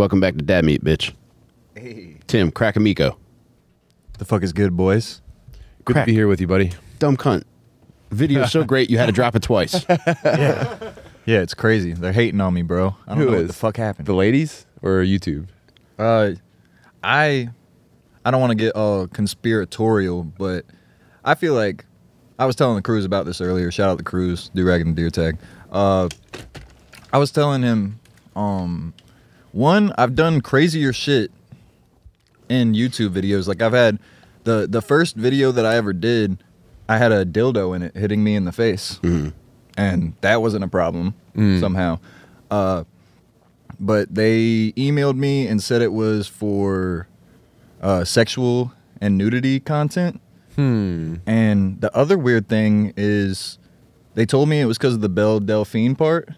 Welcome back to Dad Meat, bitch. Hey. Tim, crack amico. The fuck is good, boys? Good Crack. to be here with you, buddy. Dumb cunt. Video so great you had to drop it twice. Yeah, Yeah, it's crazy. They're hating on me, bro. I don't Who know what is? the fuck happened. The ladies or YouTube? Uh, I, I don't want to get uh conspiratorial, but I feel like I was telling the Cruz about this earlier. Shout out the Cruz, do rag and deer tag. Uh, I was telling him, um, one, I've done crazier shit in YouTube videos. Like I've had the the first video that I ever did, I had a dildo in it hitting me in the face, and that wasn't a problem somehow. Uh, but they emailed me and said it was for uh, sexual and nudity content. Hmm. And the other weird thing is, they told me it was because of the Belle Delphine part,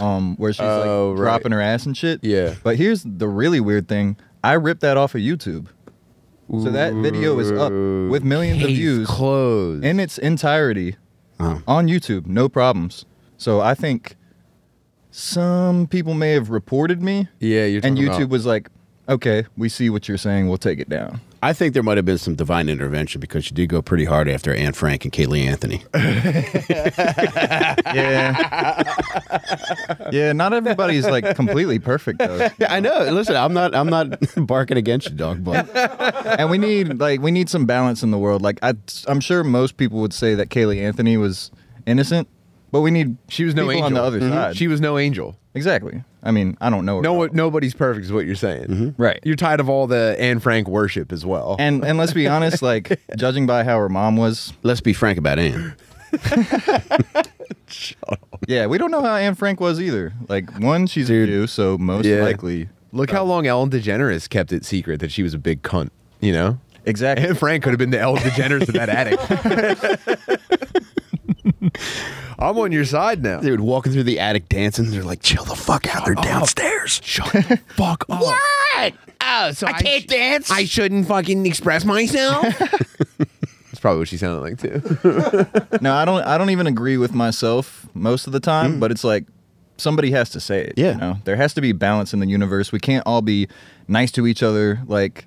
um, where she's Oh, like right. dropping her ass and shit. Yeah. But here's the really weird thing: I ripped that off of YouTube, so that video is up with millions of views Closed. in its entirety Oh. on YouTube, no problems. So I think some people may have reported me, yeah, you're and talking YouTube about- was like, "Okay, we see what you're saying. We'll take it down." I think there might have been some divine intervention because you did go pretty hard after Anne Frank and Caylee Anthony. Yeah, yeah. Not everybody's like completely perfect though, Yeah, I know. Listen, I'm not. I'm not barking against you, dog. But and we need like we need some balance in the world. Like I, I'm sure most people would say that Caylee Anthony was innocent, but we need She was no angel on the other mm-hmm. side. She was no angel. Exactly. I mean, I don't know. her No, at all. nobody's perfect is what you're saying. Mm-hmm. Right. You're tired of all the Anne Frank worship as well. And and let's be honest, like judging by how her mom was, let's be frank about Anne. yeah, we don't know how Anne Frank was either. Like one, she's Dude. a Jew, so most Yeah. likely, Look how long Ellen DeGeneres kept it secret that she was a big cunt. You know, exactly. Anne Frank could have been the Ellen DeGeneres of that attic. I'm on your side now. They Dude, walking through the attic dancing, they're like, "Chill the fuck out. They're downstairs." Shut the fuck up. What? Oh, so I, can't dance. I shouldn't fucking express myself. That's probably what she sounded like too. no, I don't. I don't even agree with myself most of the time, mm. but it's like somebody has to say it. Yeah. you know? there has to be balance in the universe. We can't all be nice to each other, like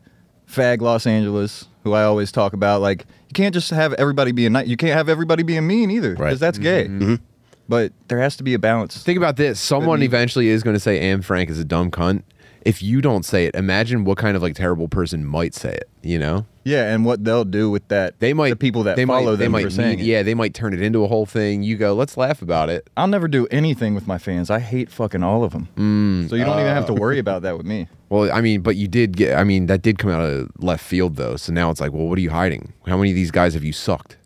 Fag Los Angeles, who I always talk about. Like you can't just have everybody being nice. You can't have everybody being mean either, because Right. that's gay. Mm-hmm. Mm-hmm. But there has to be a balance. Think about this. Someone eventually is going to say Anne Frank is a dumb cunt. If you don't say it, imagine what kind of like terrible person might say it. You know, Yeah, and what they'll do with that, they might the people that they follow might, them they might for saying it. Yeah, they might turn it into a whole thing. You go, let's laugh about it. I'll never do anything with my fans. I hate fucking all of them. Mm. so you don't even have to worry about that with me. Well, I mean, but you did get. I mean, that did come out of left field though. So now it's like, well, what are you hiding? How many of these guys have you sucked?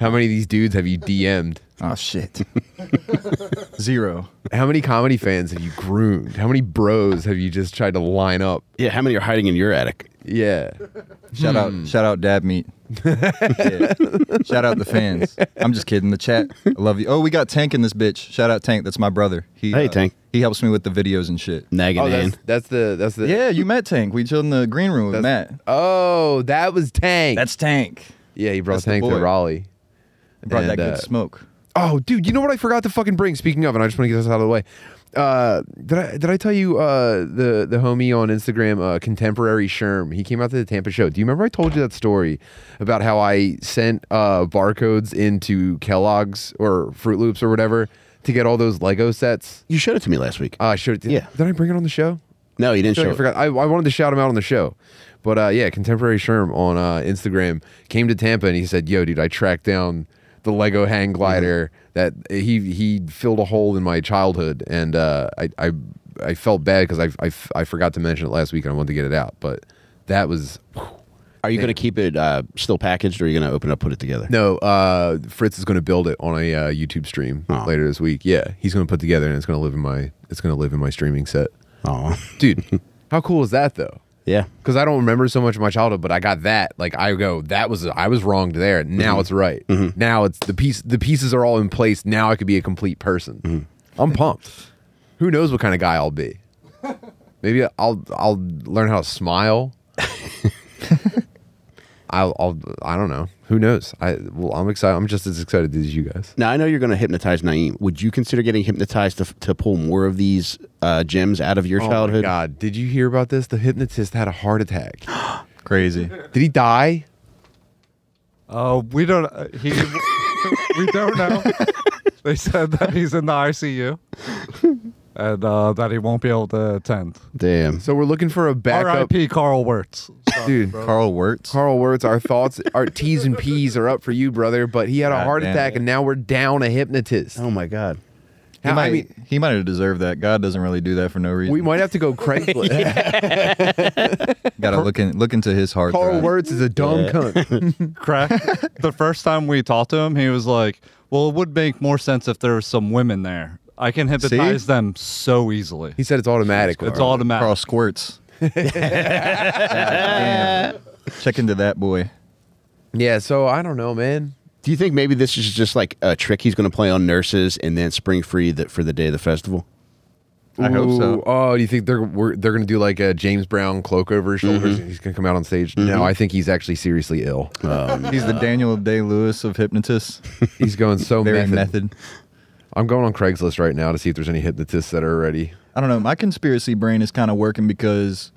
How many of these dudes have you DM'd? Oh shit. Zero. How many comedy fans have you groomed? How many bros have you just tried to line up? yeah, how many are hiding in your attic? Yeah. Shout out, hmm. shout out, Dad Meat. Yeah. Shout out the fans. I'm just kidding. The chat, I love you. Oh, we got Tank in this bitch. Shout out Tank. That's my brother. He, Hey, uh, Tank. He helps me with the videos and shit. Nagging Oh, Anne. that's, that's the that's the Yeah, you met Tank. We chilled in the green room with That's- Matt. Oh, that was Tank. That's Tank. yeah. He brought that's the Tank to boy. Raleigh. Brought that good uh, smoke. Oh, dude, you know what I forgot to fucking bring? Speaking of, and I just want to get this out of the way. Uh, did I did I tell you uh, the the homie on Instagram, uh, contemporary Sherm? He came out to the Tampa show. Do you remember I told you that story about how I sent uh, barcodes into Kellogg's or Froot Loops or whatever to get all those Lego sets? You showed it to me last week. Uh, I should. Did, Yeah. Did I bring it on the show? no, you didn't I, show like I forgot. I, I wanted to shout him out on the show. But uh, yeah, Contemporary Sherm on uh, Instagram came to Tampa and he said, "Yo, dude, I tracked down the Lego hang glider that he he filled a hole in my childhood, and uh, I, I I felt bad because I, I I forgot to mention it last week and I wanted to get it out, but that was." Are you going to keep it uh, still packaged, or are you going to open it up, put it together? No, uh, Fritz is going to build it on a uh, YouTube stream Oh. later this week. Yeah, he's going to put together and it's going to live in my it's going to live in my streaming set. Oh, Dude, how cool is that though? Yeah. because I don't remember so much of my childhood, but I got that. Like I go, that was I was wronged there. Now mm-hmm. it's right. Mm-hmm. Now it's the piece. The pieces are all in place. Now I could be a complete person. Mm-hmm. I'm pumped. Who knows what kind of guy I'll be? Maybe I'll I'll learn how to smile. I'll, I'll I don't know. Who knows? I well, I'm excited. I'm just as excited as you guys. Now I know you're going to hypnotize Naeem. Would you consider getting hypnotized to, to pull more of these uh, gems out of your Oh my childhood? God, did you hear about this? The hypnotist had a heart attack. Crazy. Did he die? Uh, we don't. Uh, he. we don't know. they said that he's in the ICU, and uh, that he won't be able to attend. Damn. So we're looking for a backup. R.I.P. Carl Wirtz. Sorry, Dude, bro. Carl Wirtz. Carl Wirtz, our thoughts, our T's and P's are up for you, brother. But he had a God heart damn attack, it. and now we're down a hypnotist. Oh my God. He How- might, I mean, he might have deserved that. God doesn't really do that for no reason. we might have to go Craigslist. Got to look in, look into his heart. Carl drive. Wirtz is a dumb Yeah. cunt. Crack. the first time we talked to him, he was like, "Well, it would make more sense if there were some women there. I can hypnotize them so easily. He said it's automatic. It's automatic." Carl Squirts. Damn. Check into that boy. Yeah, so I don't know, man. Do you think maybe this is just like a trick he's going to play on nurses and then spring free the, for the day of the festival? I hope so. Ooh, Oh, do you think they're we're, they're gonna do like a James Brown cloak over his shoulders Mm-hmm. and he's gonna come out on stage? Mm-hmm. No, I think he's actually seriously ill. Um, he's the uh, Daniel Day Lewis of hypnotists. He's going so Very method. method. I'm going on Craigslist right now to see if there's any hypnotists that are ready. I don't know. My conspiracy brain is kind of working because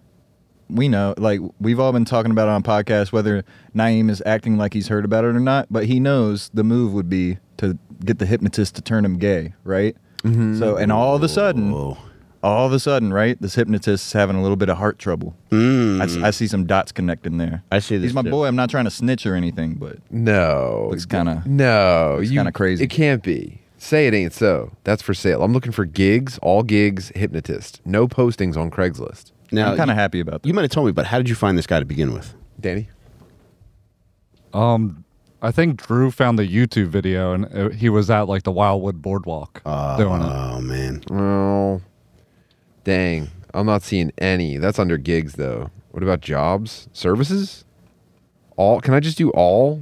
we know, like, we've all been talking about it on podcast whether Naeem is acting like he's heard about it or not, but he knows the move would be to get the hypnotist to turn him gay, right? Mm-hmm. So, and all of a sudden, Whoa. all of a sudden, right, this hypnotist is having a little bit of heart trouble. Mm. I see some dots connecting there. I see this He's my too. boy. I'm not trying to snitch or anything, but No, Looks kinda- no, looks you- kinda crazy. It can't be. Say it ain't so. That's for sale. I'm looking for gigs, all gigs, hypnotist. No postings on Craigslist. Now, I'm kind of happy about that. you might have told me, but how did you find this guy to begin with? Danny, Um, I think Drew found the YouTube video, and uh, he was at like the Wildwood Boardwalk doing it. Oh man, oh, dang, I'm not seeing any. That's under gigs though. What about jobs, services? All? Can I just do all?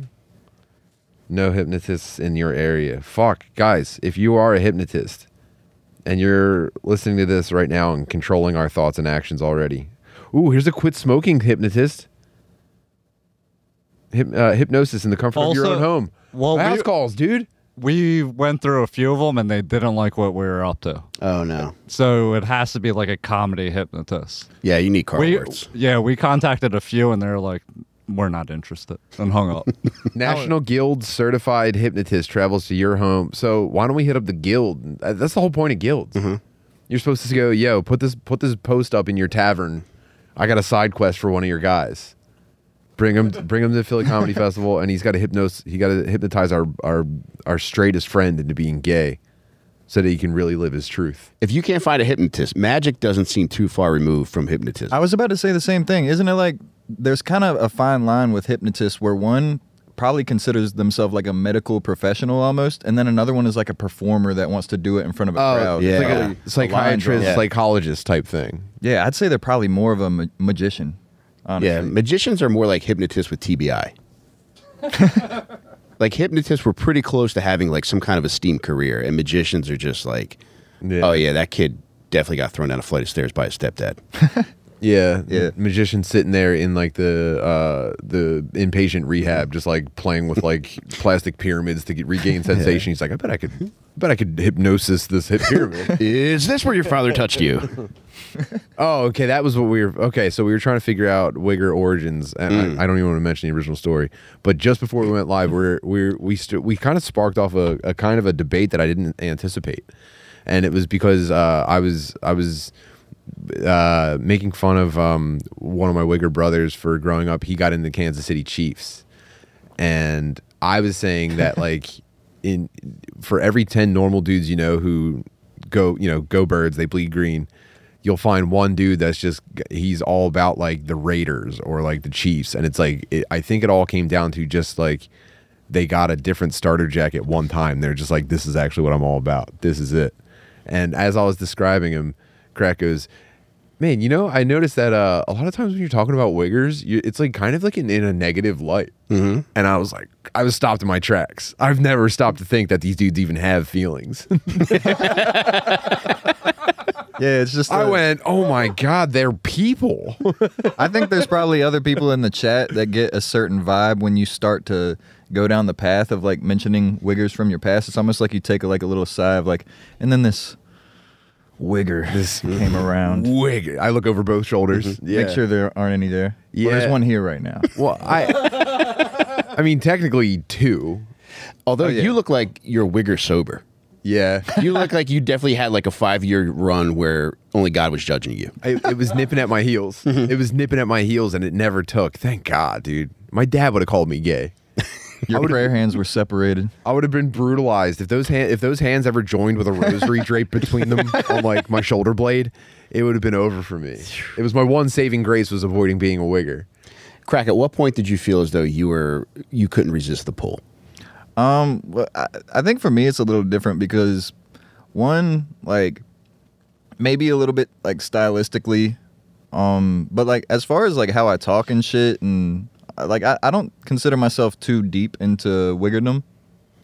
No hypnotists in your area. Fuck, guys, if you are a hypnotist and you're listening to this right now and controlling our thoughts and actions already. Ooh, here's a quit smoking hypnotist. Hyp- uh, hypnosis in the comfort of your own home. well, house we- calls, dude. We went through a few of them, and they didn't like what we were up to. oh no, So it has to be like a comedy hypnotist. yeah, you need Carl we, yeah, we contacted a few, and they're like, "We're not interested," and hung up. National Guild certified hypnotist travels to your home. So why don't we hit up the guild? Uh, That's the whole point of guilds. You're supposed to go, yo, put this put this post up in your tavern. I got a side quest for one of your guys. Bring him, bring him to the Philly Comedy Festival, and he's got to hypnose. He got to hypnotize our our our straightest friend into being gay, so that he can really live his truth. If you can't find a hypnotist, magic doesn't seem too far removed from hypnotism. I was about to say the same thing. Isn't it like there's kind of a fine line with hypnotists where one probably considers themselves like a medical professional almost, and then another one is like a performer that wants to do it in front of a oh, crowd. yeah. It's like Yeah. a psychiatrist, drawn. psychologist type thing. Yeah, I'd say they're probably more of a ma- magician. Honestly. yeah, magicians are more like hypnotists with TBI. like hypnotists were pretty close to having like some kind of esteemed career, and magicians are just like, Yeah. oh yeah, that kid definitely got thrown down a flight of stairs by his stepdad. Yeah, Yeah. Magician sitting there in like the uh the inpatient rehab, just like playing with like plastic pyramids to get, regain sensation. He's like, I bet I could, I bet I could hypnosis this hip pyramid. Is this where your father touched you? oh, okay, that was what we were. Okay, so we were trying to figure out Wigger origins, and I, I don't even want to mention the original story. But just before we went live, we're we we st- we kind of sparked off a, a kind of a debate that I didn't anticipate, and it was because uh, I was I was uh, making fun of um, one of my Wigger brothers for growing up. He got into Kansas City Chiefs, and I was saying that like in for every ten normal dudes you know who go you know go birds they bleed green. You'll find one dude that's just he's all about like the Raiders or like the Chiefs, and it's like it, I think it all came down to just like they got a different starter jacket one time. They're just like, this is actually what I'm all about. This is it. And as I was describing him, Crack goes, Man, you know, I noticed that uh, a lot of times when you're talking about wiggers, you, it's like kind of like in, in a negative light. Mm-hmm. And I was like, I was stopped in my tracks. I've never stopped to think that these dudes even have feelings. Yeah, it's just. I a- went, oh my god, they're people. I think there's probably other people in the chat that get a certain vibe when you start to go down the path of like mentioning wiggers from your past. It's almost like you take a, like a little sigh of like, and then this wigger this came around. Wigger. I look over both shoulders. Mm-hmm. Yeah. Make sure there aren't any there. Well, Yeah. there's one here right now. Well, I. I mean, technically two. Although oh, yeah. you look like you're wigger sober. Yeah. You look like you definitely had like a five year run where only God was judging you. I, it was nipping at my heels. It was nipping at my heels, and it never took. Thank God, dude. My dad would have called me gay. Your prayer hands were separated. I would have been brutalized if those hand, if those hands ever joined with a rosary draped between them on like my shoulder blade. It would have been over for me. It was my one saving grace was avoiding being a wigger. Crack, at what point did you feel as though you were you couldn't resist the pull? Um, well, I, I think for me it's a little different because one, like maybe a little bit like stylistically, um, but like as far as like how I talk and shit, and like I, I don't consider myself too deep into wiggerdom.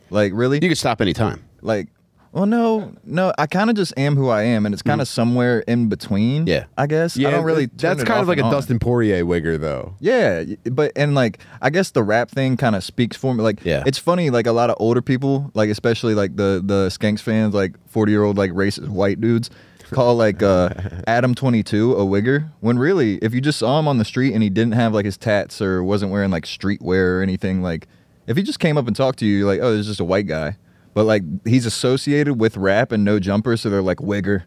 Like really, You could stop anytime. like well no no i kind of just am who i am and it's kind of mm. somewhere in between Yeah. i guess i don't really turn That's it kind of like a on. Dustin Poirier wigger, though. Yeah, but and like I guess the rap thing kind of speaks for me. Like, Yeah. it's funny. Like a lot of older people, like especially like the the Skanks fans, like forty year old like racist white dudes, call like uh, Adam twenty two a wigger. When really, if you just saw him on the street and he didn't have like his tats or wasn't wearing like streetwear or anything, like if he just came up and talked to you, you're like, oh, it's just a white guy. But like he's associated with rap and no jumper, so they're like wigger.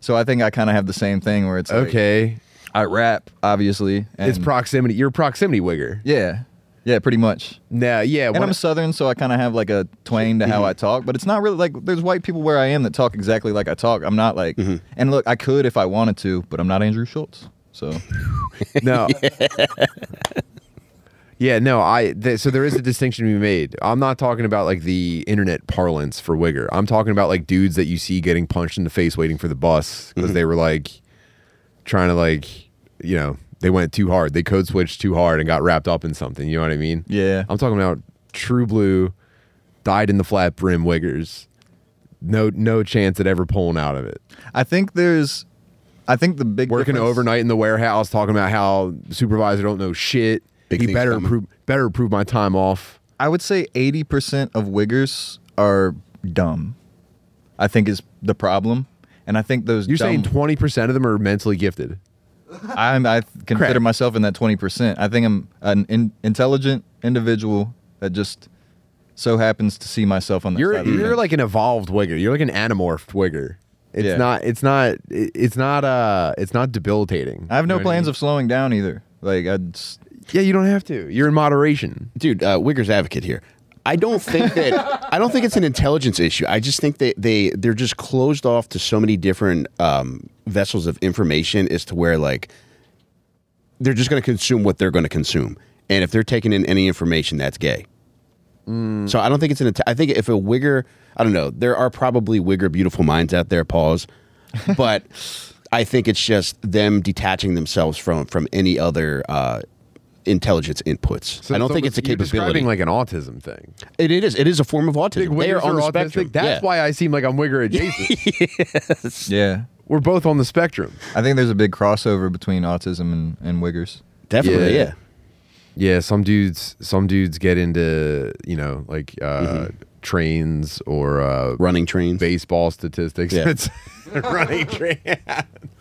So I think I kind of have the same thing where it's like, Okay, I rap obviously. And it's proximity. You're a proximity wigger. yeah, yeah, pretty much. Yeah, yeah. And I'm I- Southern, so I kind of have like a twang to how I talk, but it's not really like there's white people where I am that talk exactly like I talk. I'm not like, and look, I could if I wanted to, but I'm not Andrew Schulz. So No. yeah, no, I th- so there is a distinction to be made. I'm not talking about like the internet parlance for wigger. I'm talking about like dudes that you see getting punched in the face waiting for the bus because they were like trying to like, you know, they went too hard. They code switched too hard and got wrapped up in something, you know what I mean? yeah, I'm talking about true blue died in the flat brim wiggers. No no chance at ever pulling out of it. I think there's, I think the big working difference- overnight in the warehouse, talking about how supervisor don't know shit. Big he better coming. approve, better approve my time off. I would say 80% of wiggers are dumb. I think is the problem, and I think those You're dumb, saying twenty percent of them are mentally gifted. I'm, I consider Correct. myself in that 20%. I think I'm an in, intelligent individual that just so happens to see myself on that You're side of the you're fence. like an evolved wigger. You're like an anamorphed wigger. It's Yeah. not. It's not. It's not. Uh. It's not debilitating. I have no You know what plans mean? of slowing down either. Like I just, Yeah, you don't have to. You're in moderation. dude, uh, Wigger's advocate here. I don't think that I don't think it's an intelligence issue. I just think that they they're just closed off to so many different um, vessels of information as to where like they're just going to consume what they're going to consume, and if they're taking in any information, that's gay. So I don't think it's an. inte- I think if a Wigger, I don't know, there are probably Wigger beautiful minds out there. Pause, but I think it's just them detaching themselves from from any other. Uh, intelligence inputs. I don't so think it's a you're capability. describing like an autism thing. It, it is. It is a form of autism. They are wiggers on the autistic. spectrum. That's Yeah. why I seem like I'm wigger adjacent. yes. yeah. We're both on the spectrum. I think there's a big crossover between autism and, and wiggers. Definitely, Yeah. yeah. Yeah, some dudes some dudes get into, you know, like uh Mm-hmm. trains or uh Running trains. baseball statistics. Yeah. It's running train.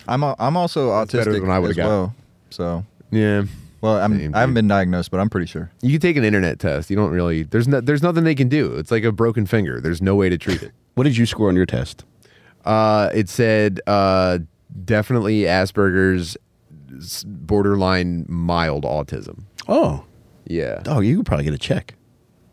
I'm a, I'm also better autistic than I would've as got. well. So yeah. well, I'm I haven't been diagnosed, but I'm pretty sure. You can take an internet test. You don't really there's no, there's nothing they can do. It's like a broken finger. There's no way to treat it. What did you score on your test? Uh it said uh definitely Asperger's borderline mild autism. Oh, Yeah. oh, you could probably get a check.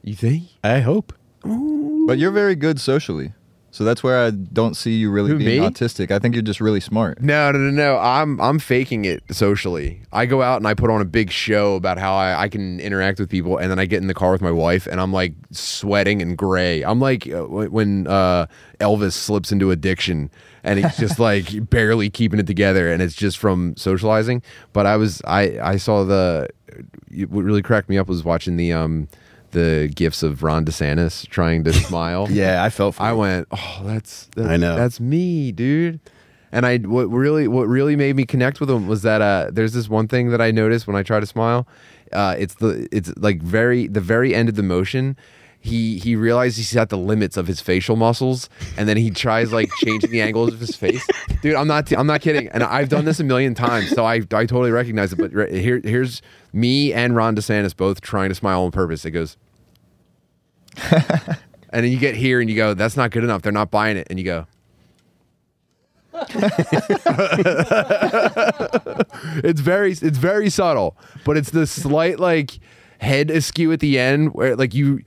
You think? I hope. But you're very good socially. So that's where I don't see you really Who, being me? autistic. I think you're just really smart. No, no, no, no. I'm I'm faking it socially. I go out and I put on a big show about how I, I can interact with people, and then I get in the car with my wife, and I'm like sweating and gray. I'm like uh, when uh, Elvis slips into addiction, and he's just like barely keeping it together, and it's just from socializing. But I was I I saw the what really cracked me up was watching the um the gifts of Ron DeSantis trying to smile. Yeah, I felt. For I you. went, oh, that's, that's I know. that's me, dude. And I what really what really made me connect with him was that uh, there's this one thing that I noticed when I try to smile. Uh, it's the it's like very the very end of the motion. He he realizes he's at the limits of his facial muscles, and then he tries like changing the angles of his face. Dude, I'm not I'm not kidding, and I've done this a million times, so I I totally recognize it. But right, here here's me and Ron DeSantis both trying to smile on purpose. It goes. And then you get here and you go, that's not good enough. They're not buying it. And you go, it's very, it's very subtle, but it's the slight like head askew at the end where like you,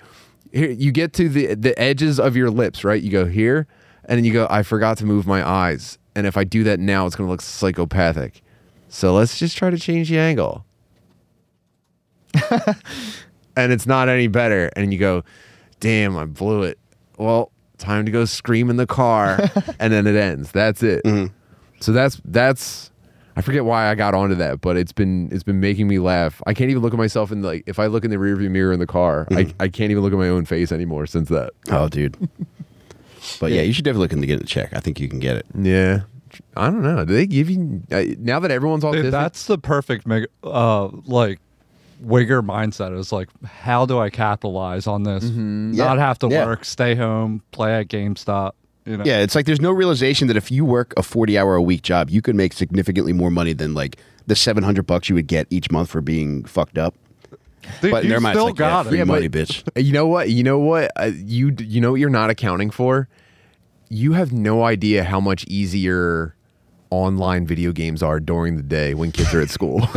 here you get to the the edges of your lips, right? You go here, and then you go, I forgot to move my eyes, and if I do that now, it's gonna look psychopathic. So let's just try to change the angle. and it's not any better. And you go, damn, I blew it. Well, time to go scream in the car. and then it ends. That's it. Mm-hmm. So that's that's I forget why I got onto that, but it's been it's been making me laugh. I can't even look at myself in like if I look in the rearview mirror in the car, I, I can't even look at my own face anymore since that. Oh, dude. But yeah, you should definitely look into getting a check. I think you can get it. Yeah. I don't know. Do they give you uh, now that everyone's autistic? Dude, that's the perfect meg- uh like wigger mindset is like how do I capitalize on this? Not Yeah. have to Yeah. work, stay home, play at GameStop. You know? Yeah, it's like there's no realization that if you work a 40 hour a week job, you could make significantly more money than like the 700 bucks you would get each month for being fucked up. Dude, But you never mind, it's still like, yeah, got free it. money, bitch. You know what? You know what? Uh, you you know what you're not accounting for? You have no idea how much easier online video games are during the day when kids are at school.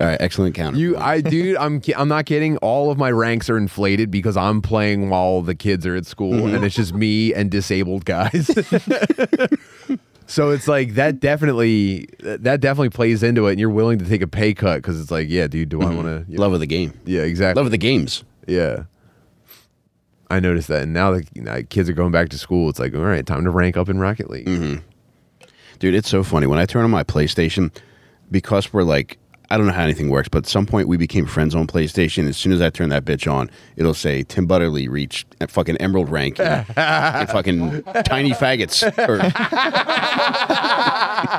All right, excellent counter. you I dude, I'm I'm not kidding. All of my ranks are inflated because I'm playing while the kids are at school mm-hmm. and it's just me and disabled guys. so it's like that definitely that definitely plays into it and you're willing to take a pay cut cuz it's like, yeah, dude, do I mm-hmm. want to Love of the game. Yeah, exactly. Love of the games. Yeah. I noticed that. And now the you know, kids are going back to school. It's like, all right, time to rank up in Rocket League. Dude, it's so funny. When I turn on my PlayStation, because we're like, I don't know how anything works, but at some point we became friends on PlayStation. As soon as I turn that bitch on, it'll say Tim Butterly reached a fucking Emerald rank and, and fucking tiny faggots. Or,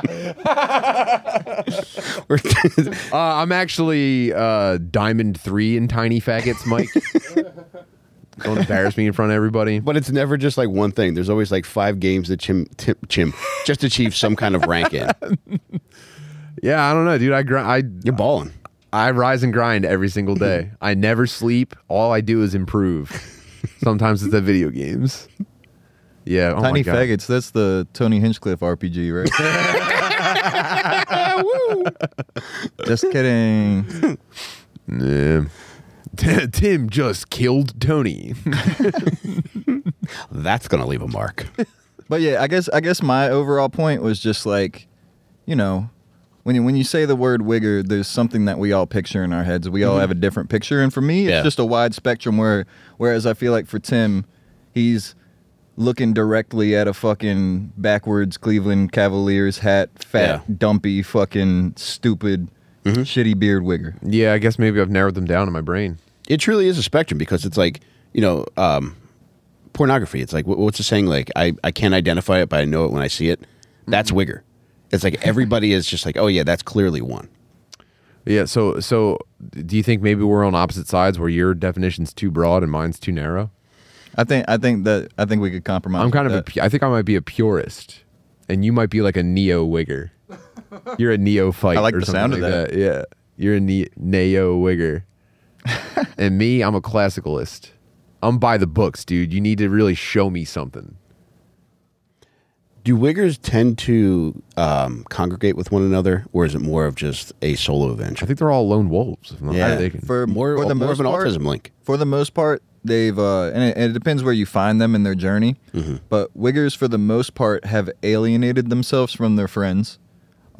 Uh, I'm actually uh, Diamond 3 in Tiny Faggots, Mike. Don't embarrass me in front of everybody. but it's never just like one thing. There's always like five games that Chim, Tim, Chim just achieve some kind of rank in. Yeah, I don't know, dude. I, gr- I, You're balling. I rise and grind every single day. I never sleep. All I do is improve. Sometimes it's the video games. Yeah. Oh Tiny my God. faggots. That's the Tony Hinchcliffe RPG, right? Just kidding. Yeah. Tim just killed Tony. That's going to leave a mark. But yeah, I guess I guess my overall point was just like, you know, when you when you say the word wigger, there's something that we all picture in our heads. We all mm-hmm. have a different picture, and for me, it's Yeah. just a wide spectrum. Where whereas I feel like for Tim, he's looking directly at a fucking backwards Cleveland Cavaliers hat, fat, Yeah. dumpy, fucking stupid, shitty beard wigger. yeah, I guess maybe I've narrowed them down in my brain. it truly is a spectrum because it's like you know um, pornography it's like what's the saying like I, I can't identify it but i know it when i see it that's wigger it's like everybody is just like oh yeah that's clearly one Yeah. So, so do you think maybe we're on opposite sides where your definition's too broad and mine's too narrow? I think I think that I think we could compromise. I'm kind of. that. pu- I think I might be a purist, and you might be like a neo wigger. You're a neophyte. I like or the something sound of like that. Yeah. You're a ne- neo wigger, and me, I'm a classicalist. I'm by the books, dude. You need to really show me something. do wiggers tend to um, congregate with one another or is it more of just a solo adventure? I think they're all lone wolves. If I'm not Yeah. mistaken. for more, for the more most of an part, autism link for the most part, they've uh, and it, and it depends where you find them in their journey. But Wiggers, for the most part, have alienated themselves from their friends,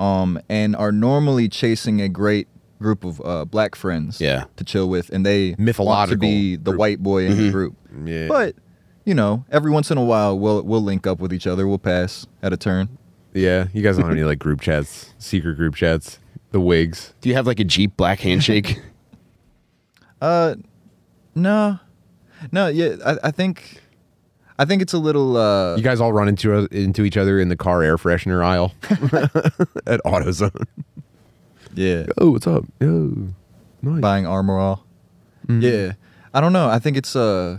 um, and are normally chasing a great group of uh, black friends, Yeah. to chill with, and they want to be the group. white boy in the group. Yeah. But you know, every once in a while, we'll we'll link up with each other. We'll pass at a turn. Yeah, you guys don't have any like group chats, secret group chats, the wigs. Do you have like a Jeep black handshake? Uh, no, no. Yeah, I, I think, I think it's a little. Uh, You guys all run into into each other in the car air freshener aisle at AutoZone. yeah, Oh, what's up? Yo, nice. buying armor all. Yeah, I don't know. I think it's uh.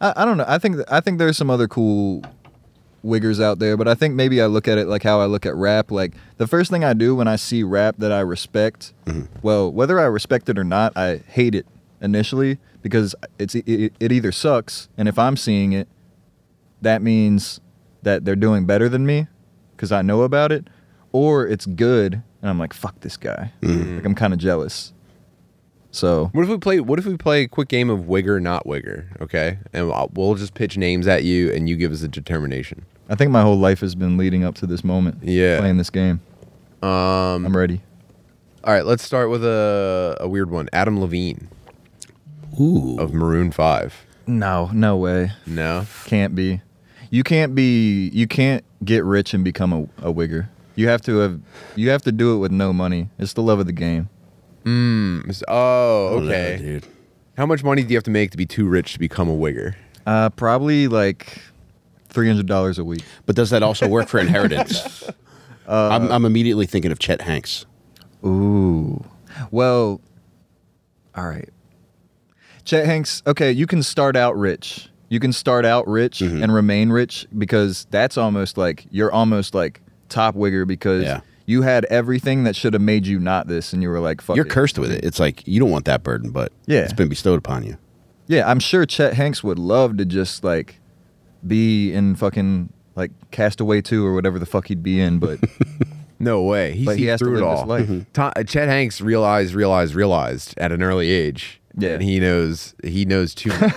I, I don't know. I think I think there's some other cool wiggers out there, but I think maybe I look at it like how I look at rap. Like the first thing I do when I see rap that I respect, well, whether I respect it or not, I hate it initially because it's it, it either sucks, and if I'm seeing it, that means that they're doing better than me because I know about it, or it's good and I'm like, fuck this guy. Like I'm kind of jealous. So What if we play? What if we play a quick game of wigger not wigger? Okay, and I'll, we'll just pitch names at you, and you give us a determination. I think my whole life has been leading up to this moment. Yeah. Playing this game. Um, I'm ready. all right, let's start with a a weird one. Adam Levine Ooh. of Maroon Five. No, no way. No, Can't be. You can't be. You can't get rich and become a, a wigger. You have to have. You have to do it with no money. It's the love of the game. mm, oh, I don't okay. dude. How much money do you have to make to be too rich to become a wigger? Uh, probably like three hundred dollars a week. But does that also work for inheritance? I'm, I'm immediately thinking of Chet Hanks. Ooh. Well. All right. Chet Hanks. Okay, you can start out rich. You can start out rich mm-hmm. and remain rich because that's almost like you're almost like top wigger because Yeah. you had everything that should have made you not this, and you were like, "Fuck." You're it. cursed with it. It's like you don't want that burden, but Yeah. it's been bestowed upon you. Yeah, I'm sure Chet Hanks would love to just like be in fucking like Castaway 2 or whatever the fuck he'd be in, but No way. He, But he seen has to through it live all. life. Mm-hmm. Tom, Chet Hanks realized, realized, realized at an early age. Yeah. And he knows. He knows too. much.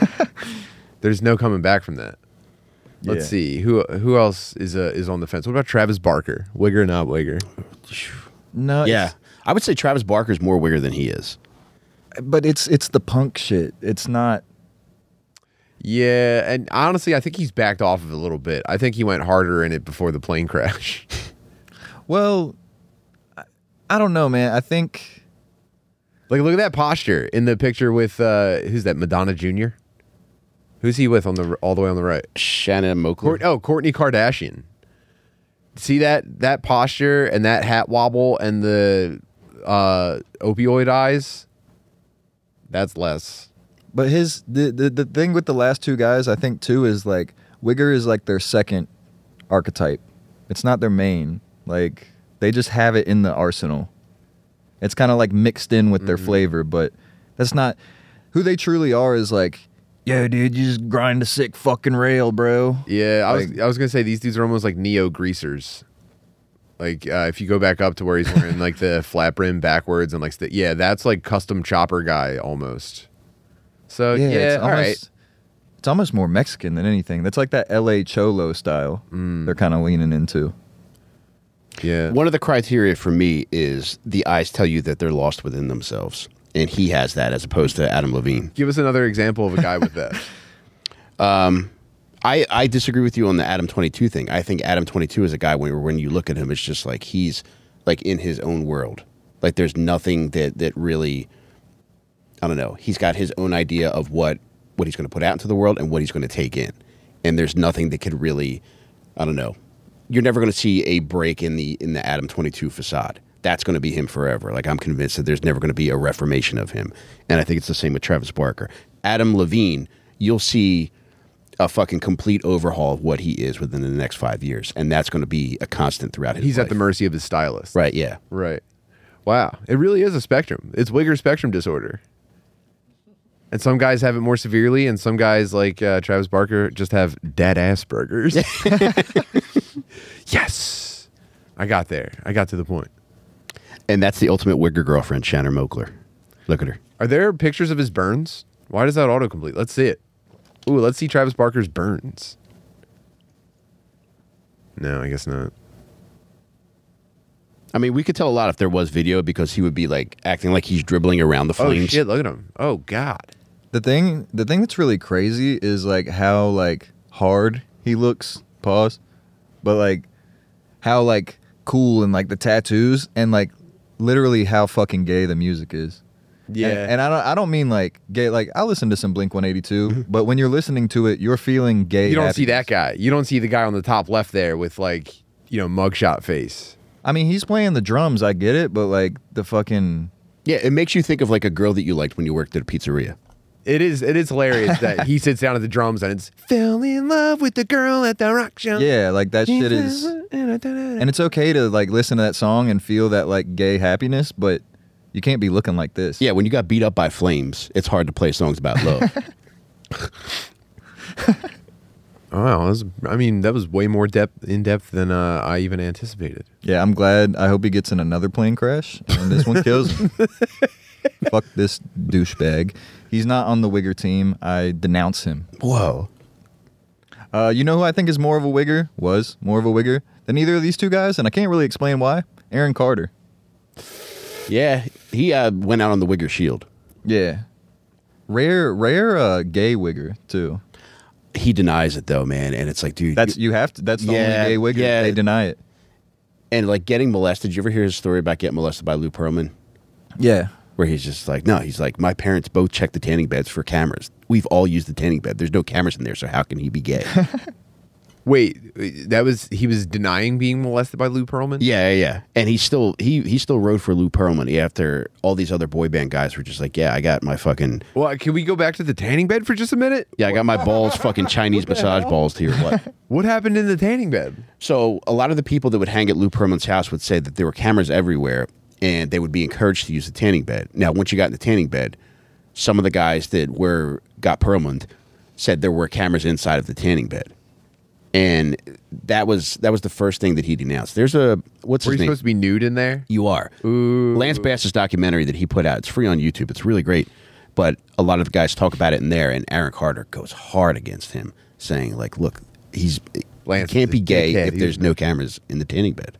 There's no coming back from that. Let's Yeah. see who who else is uh, is on the fence. What about Travis Barker? Wigger, or not wigger? no, Yeah. I would say Travis Barker's more wigger than he is. but it's it's the punk shit. It's not Yeah, and honestly, I think he's backed off of it a little bit. I think he went harder in it before the plane crash. Well, I, I don't know, man. I think like, look at that posture in the picture with uh who's that? Madonna Jr. Who's he with on the all the way on the right? Shannon Moakler. Court, oh, Kourtney Kardashian. See that that posture and that hat wobble and the uh, opioid eyes. That's less. but his the, the the thing with the last two guys, I think too is like Wigger is like their second archetype. It's not their main. Like they just have it in the arsenal. It's kind of like mixed in with their flavor, but that's not who they truly are is like, yo, dude, you just grind a sick fucking rail, bro. Yeah, I was I was gonna say these dudes are almost like neo greasers. Like uh, if you go back up to where he's wearing like the flat brim backwards and like st- yeah, that's like custom chopper guy almost. So yeah, it's all right. almost, It's almost more Mexican than anything. That's like that L.A. Cholo style. They're kind of leaning into. Yeah. One of the criteria for me is the eyes tell you that they're lost within themselves. And he has that as opposed to Adam Levine. Give us another example of a guy with that. Um, I, I disagree with you on the Adam 22 thing. I think Adam 22 is a guy when, when you look at him, it's just like he's like in his own world. Like there's nothing that, that really, I don't know. He's got his own idea of what, what he's going to put out into the world and what he's going to take in. And there's nothing that could really, I don't know. You're never going to see a break in the in the Adam 22 facade. That's going to be him forever. Like I'm convinced that there's never going to be a reformation of him. And I think it's the same with Travis Barker. Adam Levine, you'll see a fucking complete overhaul of what he is within the next five years, and that's going to be a constant throughout his. He's at the mercy of his stylist. right. Yeah, Right. Wow. It really is a spectrum. It's Wigger spectrum disorder. And some guys have it more severely, and some guys like uh, Travis Barker just have dead ass burgers. yes. I got there. I got to the point. and that's the ultimate Wigger girlfriend, Shannon Moakler. Look at her. Are there pictures of his burns? Why does that autocomplete? Let's see it. Ooh, let's see Travis Barker's burns. No, I guess not. I mean, we could tell a lot if there was video because he would be like acting like he's dribbling around the flames. Oh flames. shit! Look at him. Oh god. The thing, the thing that's really crazy is like how like hard he looks. Pause, but like how like cool and like the tattoos and like literally how fucking gay the music is. Yeah. and, and I don't, I don't mean like gay. Like I listen to some Blink One Eighty Two, but when you're listening to it, you're feeling gay. You don't see that guy. You don't see the guy on the top left there with like you know mugshot face. I mean, he's playing the drums. I get it, but like the fucking Yeah, it makes you think of like a girl that you liked when you worked at a pizzeria. It is. It is hilarious that he sits down at the drums and it's fell in love with the girl at the rock show. yeah, like that shit is. And And it's okay to like listen to that song and feel that like gay happiness, but you can't be looking like this. Yeah, when you got beat up by flames, it's hard to play songs about love. oh, wow, was, I mean, that was way more depth in depth than uh, I even anticipated. Yeah, I'm glad. I hope he gets in another plane crash and this one kills him. Fuck this douchebag. He's not on the Wigger team. I denounce him. Whoa. Uh, you know who I think is more of a Wigger? Was more of a Wigger than either of these two guys, and I can't really explain why. Aaron Carter. Yeah, he uh, went out on the Wigger Shield. Yeah. Rare, rare, uh, gay Wigger too. He denies it though, man, and it's like, dude, That's you have to. That's the Yeah, only gay Wigger. yeah. They deny it. and like getting molested. Did you ever hear his story about getting molested by Lou Pearlman? Yeah. Where he's just like, no, he's like, my parents both checked the tanning beds for cameras. We've all used the tanning bed. There's no cameras in there, so how can he be gay? Wait, that was he was denying being molested by Lou Pearlman. yeah, yeah, yeah. And he still he he still rode for Lou Pearlman after all these other boy band guys were just like, yeah, I got my fucking Well, can we go back to the tanning bed for just a minute? yeah, I got my balls fucking Chinese massage balls here. What? What happened in the tanning bed? So a lot of the people that would hang at Lou Pearlman's house would say that there were cameras everywhere, and they would be encouraged to use the tanning bed. Now, once you got in the tanning bed, some of the guys that were got Pearlman said there were cameras inside of the tanning bed, and that was that was the first thing that he denounced. There's a what's Were you his name? supposed to be nude in there? You are. Lance Bass's documentary that he put out. It's free on YouTube. It's really great. But a lot of the guys talk about it in there, and Aaron Carter goes hard against him, saying like, "Look, he's Lance he can't be gay if there's no cameras in the tanning bed."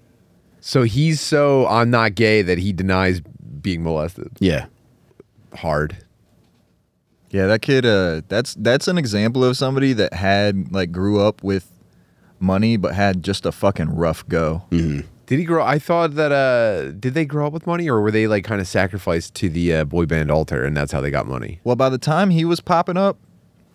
So he's so I'm not gay that he denies being molested. Yeah. Hard. Yeah, that kid. Uh, that's that's an example of somebody that had like grew up with money, but had just a fucking rough go. Did he grow? I thought that. uh Did they grow up with money, or were they like kind of sacrificed to the uh, boy band altar, and that's how they got money? Well, by the time he was popping up,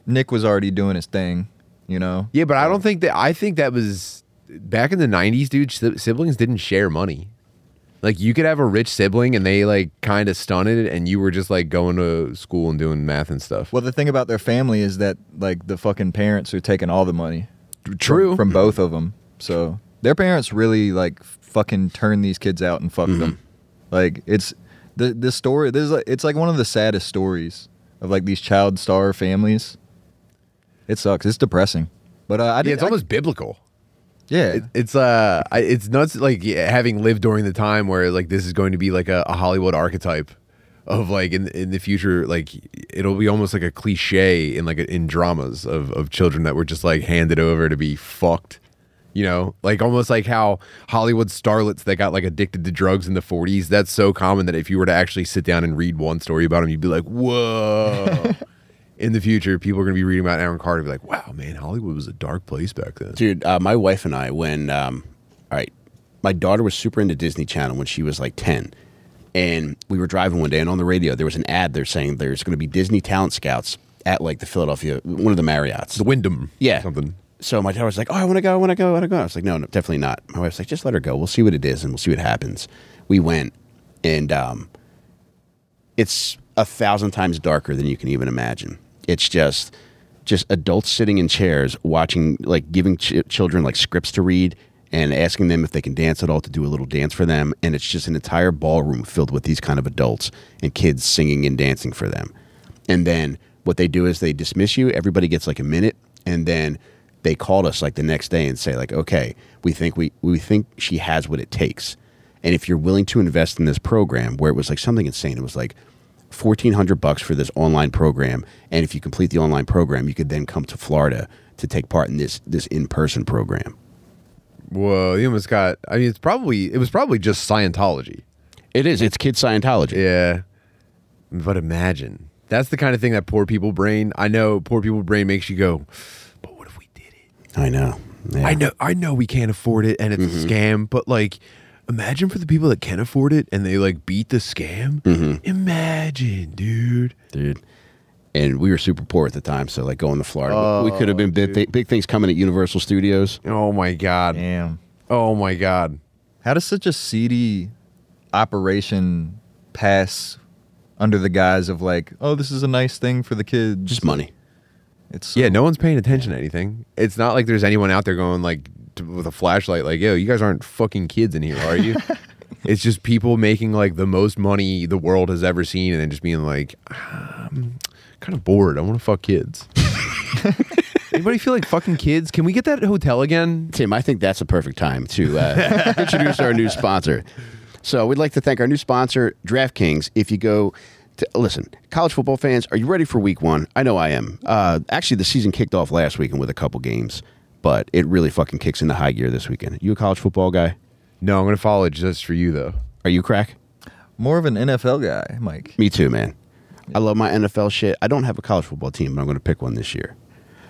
Nick was already doing his thing. You know. Yeah, but I don't think that. I think that was back in the '90s, dude. Siblings didn't share money. Like you could have a rich sibling, and they like kind of stunted, and you were just like going to school and doing math and stuff. Well, the thing about their family is that like the fucking parents are taking all the money. True. From, from both of them. So their parents really like fucking turn these kids out and fuck them. Like it's the this story. This is it's like one of the saddest stories of like these child star families. It sucks. It's depressing. But uh, I yeah, did, it's I- almost biblical. Yeah. It- it's uh, I- it's nuts. Like having lived during the time where like this is going to be like a, a Hollywood archetype of like in in the future, like it'll be almost like a cliche in like in dramas of of children that were just like handed over to be fucked. You know, like almost like how Hollywood starlets that got like addicted to drugs in the 40s. That's so common that if you were to actually sit down and read one story about them, you'd be like, whoa. in the future, people are going to be reading about Aaron Carter and be like, wow, man, Hollywood was a dark place back then. Dude, uh, my wife and I, when, um, all right, my daughter was super into Disney Channel when she was like 10. And we were driving one day, and on the radio, there was an ad there saying there's going to be Disney talent scouts at like the Philadelphia, one of the Marriotts. The Wyndham. Yeah. Something. So my daughter was like, "Oh, I want to go. I want to go. I want to go." I was like, "No, no, definitely not." My wife's like, "Just let her go. We'll see what it is, and we'll see what happens." We went, and um, it's a thousand times darker than you can even imagine. It's just, just adults sitting in chairs watching, like giving ch- children like scripts to read and asking them if they can dance at all to do a little dance for them, and it's just an entire ballroom filled with these kind of adults and kids singing and dancing for them. And then what they do is they dismiss you. Everybody gets like a minute, and then they called us like the next day and say like, okay, we think we we think she has what it takes, and if you're willing to invest in this program, where it was like something insane, it was like fourteen hundred bucks for this online program, and if you complete the online program, you could then come to Florida to take part in this this in person program. Whoa, you almost got. I mean, it's probably it was probably just Scientology. It is. It's kid Scientology. Yeah, but imagine that's the kind of thing that poor people brain. I know poor people brain makes you go, but what if we did it? I know. Yeah. I know, I know we can't afford it and it's a mm-hmm. scam, but like, imagine for the people that can't afford it and they like beat the scam. Mm-hmm. Imagine, dude. dude. And we were super poor at the time, so like going to Florida, we could have been big, oh, big things coming at Universal Studios. Oh my god. Damn. Oh my god. How does such a seedy operation pass under the guise of like, oh, this is a nice thing for the kids? Just money. It's so- Yeah, no one's paying attention to anything. It's not like there's anyone out there going like t- with a flashlight, like, "Yo, you guys aren't fucking kids in here, are you?" it's just people making like the most money the world has ever seen, and then just being like, "I'm kind of bored. I want to fuck kids." Anybody feel like fucking kids? Can we get that hotel again? Tim, I think that's a perfect time to uh, introduce our new sponsor. So we'd like to thank our new sponsor, DraftKings. If you go to listen, college football fans, are you ready for Week One? I know I am. Uh, actually, the season kicked off last weekend with a couple games, but it really fucking kicks into high gear this weekend. You a college football guy? No, I'm gonna follow it just for you though. Are you crack? more of an NFL guy, Mike. Me too, man. I love my NFL shit. I don't have a college football team, but I'm going to pick one this year.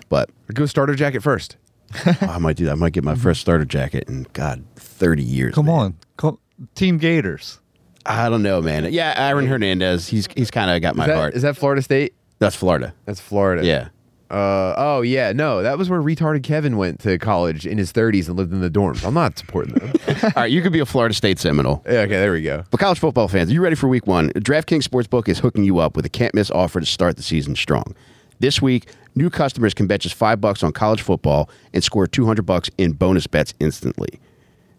But Go starter jacket first. oh, I might do that. I might get my first starter jacket in God, 30 years. Come man. on, Come, Team Gators. I don't know, man. Yeah, Aaron Hernandez. He's he's kind of got my Is that, heart. is that Florida State? That's Florida. That's Florida. Yeah. Uh, oh yeah, no, that was where retarded Kevin went to college in his 30s and lived in the dorms. I'm not supporting them. All right, you could be a Florida State Seminole. yeah, okay, there we go. But college football fans, are you ready for week one? DraftKings Sportsbook is hooking you up with a can't miss offer to start the season strong. This week, new customers can bet just five bucks on college football and score 200 bucks in bonus bets instantly.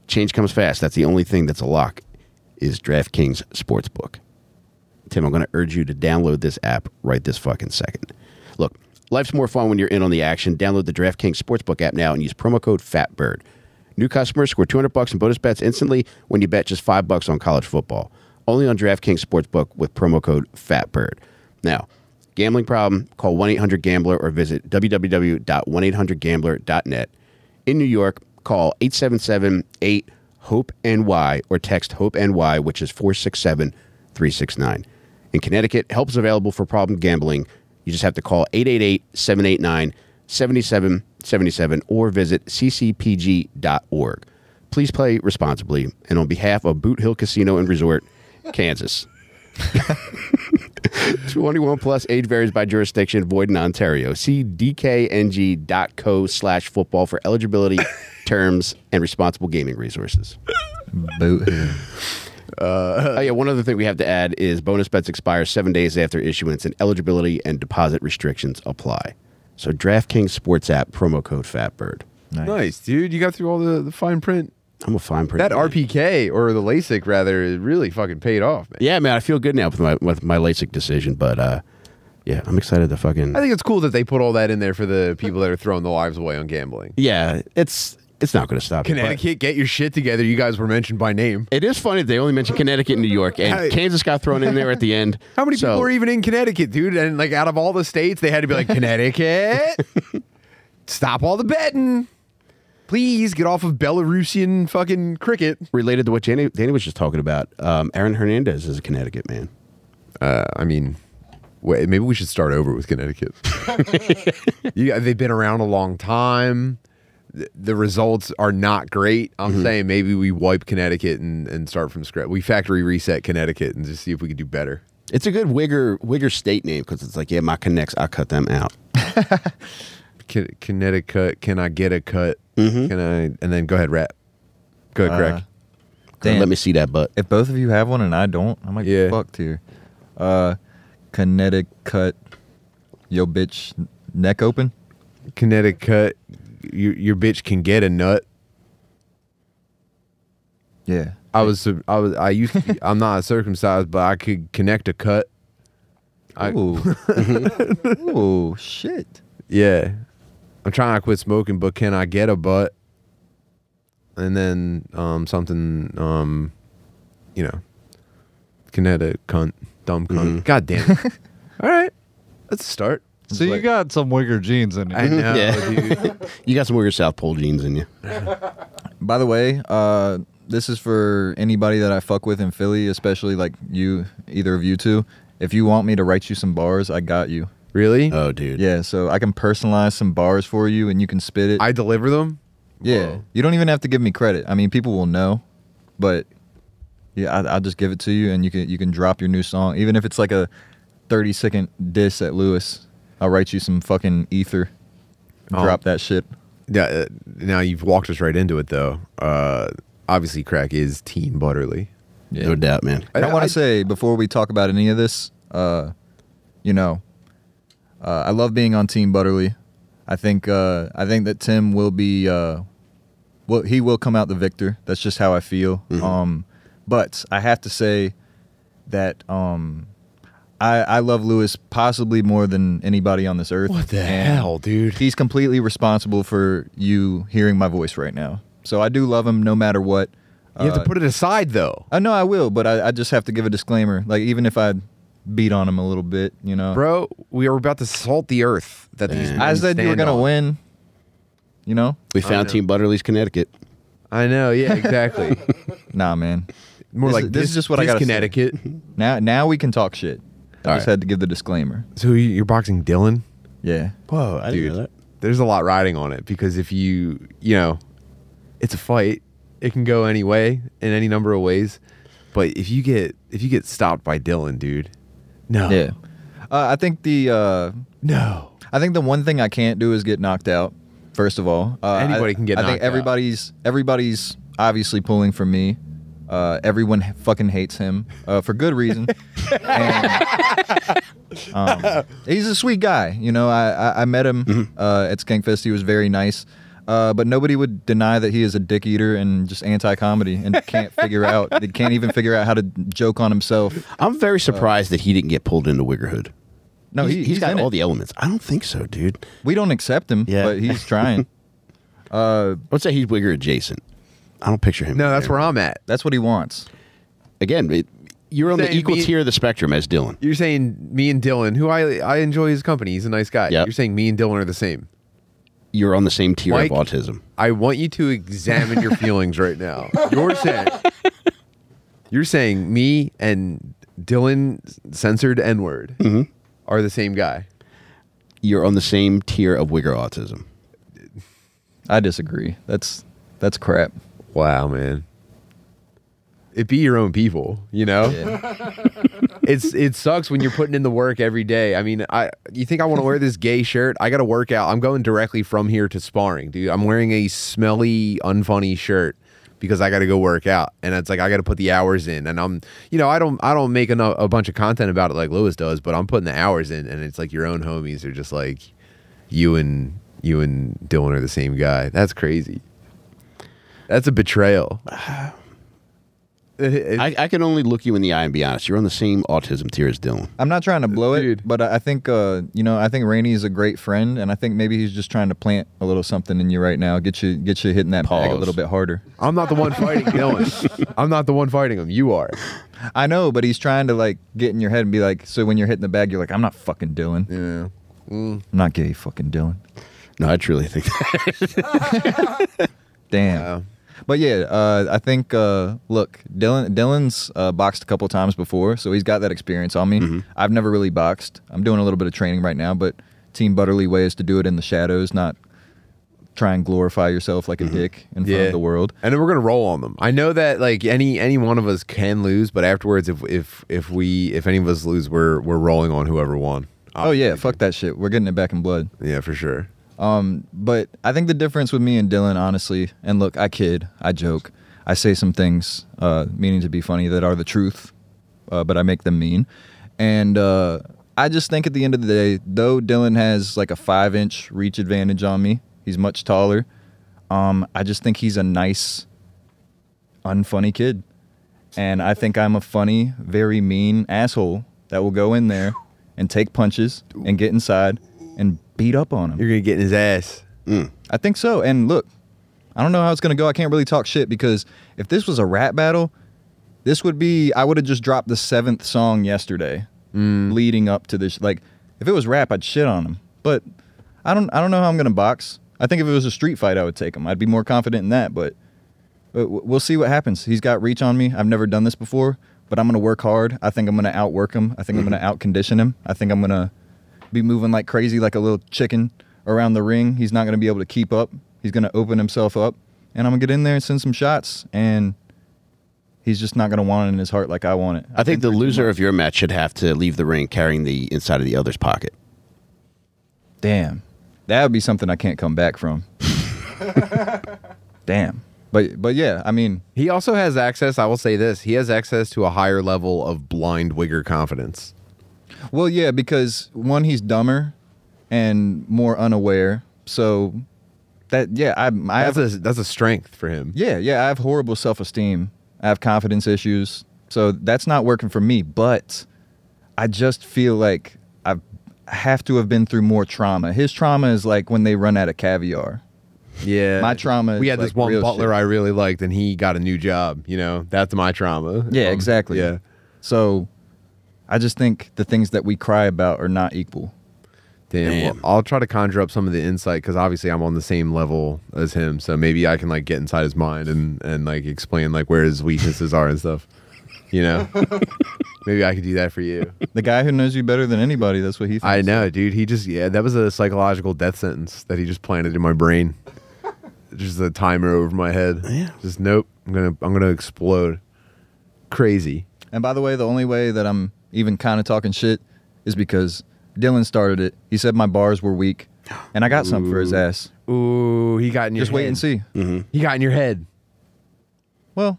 Change comes fast. That's the only thing that's a lock is DraftKings Sportsbook. Tim, I'm going to urge you to download this app right this fucking second. Look, life's more fun when you're in on the action. Download the DraftKings Sportsbook app now and use promo code FATBIRD. New customers score 200 bucks in bonus bets instantly when you bet just 5 bucks on college football. Only on DraftKings Sportsbook with promo code FATBIRD. Now, gambling problem, call 1-800-GAMBLER or visit www.1800gambler.net. In New York, call 877-8-HOPE-NY or text HOPE-NY, which is 467-369. In Connecticut, help is available for problem gambling. You just have to call 888-789-7777 or visit ccpg.org. Please play responsibly and on behalf of Boot Hill Casino and Resort, Kansas. 21 plus age varies by jurisdiction, void in Ontario. See dkng.co slash football for eligibility, terms, and responsible gaming resources. Boot. Oh, yeah, one other thing we have to add is bonus bets expire seven days after issuance, and eligibility and deposit restrictions apply. So, DraftKings Sports app, promo code FATBIRD. Nice. Nice, dude. You got through all the, the fine print. I'm a fine print. That man. RPK or the LASIK rather really fucking paid off, man. Yeah, man, I feel good now with my with my LASIK decision, but uh, yeah, I'm excited to fucking. I think it's cool that they put all that in there for the people that are throwing their lives away on gambling. yeah, it's it's not going to stop. it, Connecticut, get your shit together. You guys were mentioned by name. It is funny that they only mentioned Connecticut and New York, and. Kansas got thrown in there at the end. How many So- people were even in Connecticut, dude? And like out of all the states, they had to be like Connecticut. Stop all the betting. Please get off of Belarusian fucking cricket. related to what Danny, Danny was just talking about? Um, Aaron Hernandez is a Connecticut man. Uh, I mean, wait, maybe we should start over with Connecticut. you, they've been around a long time. The, the results are not great. I'm saying maybe we wipe Connecticut and, and start from scratch. We factory reset Connecticut and just see if we can do better. It's a good Wigger Wigger state name because it's like, yeah, my connects, I cut them out. Con- Connecticut, can I get a cut? Can I? And then go ahead, rap. Go ahead, Uh, Craig. Damn. Let me see that butt. If both of you have one and I don't, I might Yeah. be fucked here. Uh, Connecticut, yo bitch, neck open. Connecticut, your your bitch can get a nut. Yeah. I was I was I used to, I'm not circumcised, but I could connect a cut. I, Ooh. Ooh, shit. Yeah. I'm trying to quit smoking, but can I get a butt? And then um something um you know Canada cunt, dumb cunt. Mm-hmm. God damn it. All right, let's start. So you got some wigger jeans in you. I know, Yeah. dude. You got some weird South Pole jeans in you. By the way, uh, this is for anybody that I fuck with in Philly, especially like you, either of you two. If you want me to write you some bars, I got you. Really? Oh, dude. Yeah, so I can personalize some bars for you, and you can spit it. I deliver them. yeah, Whoa. you don't even have to give me credit. I mean, people will know, but yeah, I, I'll just give it to you, and you can you can drop your new song, even if it's like a thirty second diss at Lewis. I'll write you some fucking ether. Oh. Drop that shit. Yeah. Uh, now you've walked us right into it, though. Uh, obviously, crack is Team Butterly. Yeah. No doubt, man. I, I- want to say before we talk about any of this, uh, you know, uh, I love being on Team Butterly. I think uh, I think that Tim will be, uh, well, he will come out the victor. That's just how I feel. Um, but I have to say that um, I I love Lewis possibly more than anybody on this earth. What the And hell, dude? He's completely responsible for you hearing my voice right now. So I do love him no matter what. You have Uh, to put it aside, though. I know I will, but I, I just have to give a disclaimer. Like even if I beat on him a little bit, you know, Bro, we are about to salt the earth that these men I said you were gonna win. You know, We found know. Team Butterly's Connecticut. I know, yeah, exactly. nah, man. More This like is- this is just what I gotta say. Connecticut. Now now we can talk shit. I All just right. had to give the disclaimer. So you- you're boxing Dylan? Yeah. Whoa, I Dude. didn't know that. There's a lot riding on it because if you, you know, it's a fight. It can go any way in any number of ways. But if you get if you get stopped by Dylan, dude, no, Yeah. Uh, I think the uh, no. I think the one thing I can't do is get knocked out. First of all, uh, Anybody I, can get I think knocked out. everybody's everybody's obviously pulling for me. Uh, everyone h- fucking hates him uh, for good reason. and, um, he's a sweet guy. You know, I I, I met him Mm-hmm. uh, at Skankfest. He was very nice. Uh, but nobody would deny that he is a dick eater and just anti-comedy and can't figure out. They can't even figure out how to joke on himself. I'm very surprised that he didn't get pulled into Wiggerhood. No, he's, he, he's got all it. the elements. I don't think so, dude. We don't accept him, Yeah. but he's trying. uh, Let's say he's Wigger adjacent. I don't picture him. No, that's there. where I'm at. that's what he wants. Again, it, you're on the equal me- tier of the spectrum as Dylan. You're saying me and Dylan, who I I enjoy his company. He's a nice guy. Yep. You're saying me and Dylan are the same. You're on the same tier Mike- of autism. I want you to examine your feelings right now. You're saying you're saying me and Dylan censored N word Mm-hmm. are the same guy. You're on the same tier of Wigger autism. I disagree. That's that's crap. Wow, man. It be your own people, you know. It's it sucks when you're putting in the work every day. I mean, I you think I want to wear this gay shirt? I got to work out. I'm going directly from here to sparring, dude. I'm wearing a smelly, unfunny shirt because I got to go work out, and it's like I got to put the hours in. And I'm, you know, I don't I don't make eno- a bunch of content about it like Lewis does, but I'm putting the hours in, and it's like your own homies are just like you and you and Dylan are the same guy. That's crazy. That's a betrayal. It- I, I can only look you in the eye and be honest. You're on the same autism tier as Dylan. I'm not trying to blow it, but I I think uh, you know I think Rainey is a great friend, and I think maybe he's just trying to plant a little something in you right now, get you get you hitting that bag a little bit harder. I'm not the one fighting Dylan. I'm not the one fighting him. You are. I know, but he's trying to like get in your head and be like, so when you're hitting the bag, you're like, I'm not fucking Dylan. Yeah. I'm not gay, fucking Dylan. No, I truly think that. Damn. Wow. But yeah, uh, I think uh, look, Dylan Dylan's uh, boxed a couple times before, so he's got that experience on me. Mm-hmm. I've never really boxed. I'm doing a little bit of training right now, but Team Butterly way is to do it in the shadows, not try and glorify yourself like a dick in front of the world. And then we're gonna roll on them. I know that like any any one of us can lose, but afterwards, if if if we if any of us lose, we're we're rolling on whoever won. Oh yeah, fuck that shit. We're getting it back in blood. yeah, for sure. Um, but I think the difference with me and Dylan, honestly, and look, I kid, I joke, I say some things uh, meaning to be funny that are the truth, uh, but I make them mean. And uh, I just think at the end of the day, though Dylan has like a five inch reach advantage on me, he's much taller. Um, I just think he's a nice, unfunny kid. And I think I'm a funny, very mean asshole that will go in there and take punches and get inside and beat up on him. You're gonna get in his ass. Mm. I think so. And look, I don't know how it's gonna go. I can't really talk shit because if this was a rap battle, this would be I would have just dropped the seventh song yesterday, mm. leading up to this. Like, if it was rap, I'd shit on him. But I don't I don't know how I'm gonna box. I think if it was a street fight, I would take him. I'd be more confident in that. But but we'll see what happens. He's got reach on me. I've never done this before, but I'm gonna work hard. I think I'm gonna outwork him. I think I'm mm-hmm. gonna outcondition him. I think I'm gonna be moving like crazy, like a little chicken around the ring. He's not gonna be able to keep up. He's gonna open himself up, and I'm gonna get in there and send some shots. And he's just not gonna want it in his heart like I want it. I think the loser of your match should have to leave the ring carrying the inside of the other's pocket. Damn, that would be something I can't come back from. Damn, but but yeah, I mean, He also has access. I will say this: he has access to a higher level of blind wigger confidence. Well, yeah, because one, he's dumber and more unaware. So that yeah, I I have That's a that's a strength for him. yeah yeah I have horrible self esteem. I have confidence issues. So that's not working for me. But I just feel like I have to have been through more trauma. His trauma is like when they run out of caviar. Yeah, My trauma We had this one butler shit. I really liked, and he got a new job. You know, that's my trauma. Yeah, Um, exactly. Yeah, So I just think the things that we cry about are not equal. damn. Damn. Well, I'll try to conjure up some of the insight because obviously I'm on the same level as him. So maybe I can like get inside his mind and and like explain like where his weaknesses are and stuff. You know, maybe I could do that for you. The guy who knows you better than anybody, that's what he thinks. I know, dude. He just yeah, that was a psychological death sentence that he just planted in my brain. just a timer over my head. Yeah. Just nope. I'm gonna I'm gonna explode. Crazy. And by the way, the only way that I'm even kind of talking shit is because Dylan started it. He said my bars were weak, and I got something for his ass. Ooh, he got in your Just wait and see. Mm-hmm. He got in your head. Well,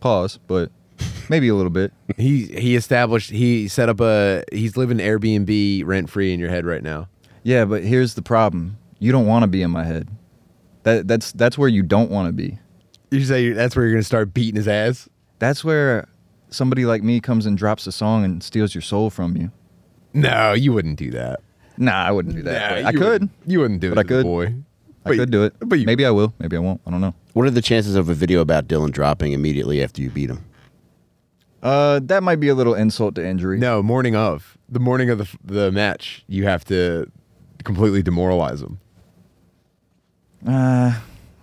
pause, but maybe a little bit. He he established he set up a he's living Airbnb rent free in your head right now. Yeah, but here's the problem: you don't want to be in my head. That that's that's where you don't want to be. You say that's where you're gonna start beating his ass. That's where somebody like me comes and drops a song and steals your soul from you. No, you wouldn't do that. Nah, I wouldn't do that. Nah, but I you could. wouldn't- You wouldn't do But it, I could. boy. I But- could do it. But you, maybe I will. Maybe I won't. I don't know. What are the chances of a video about Dylan dropping immediately after you beat him? Uh, that might be a little insult to injury. No, morning of the morning of the the match, you have to completely demoralize him. Uh,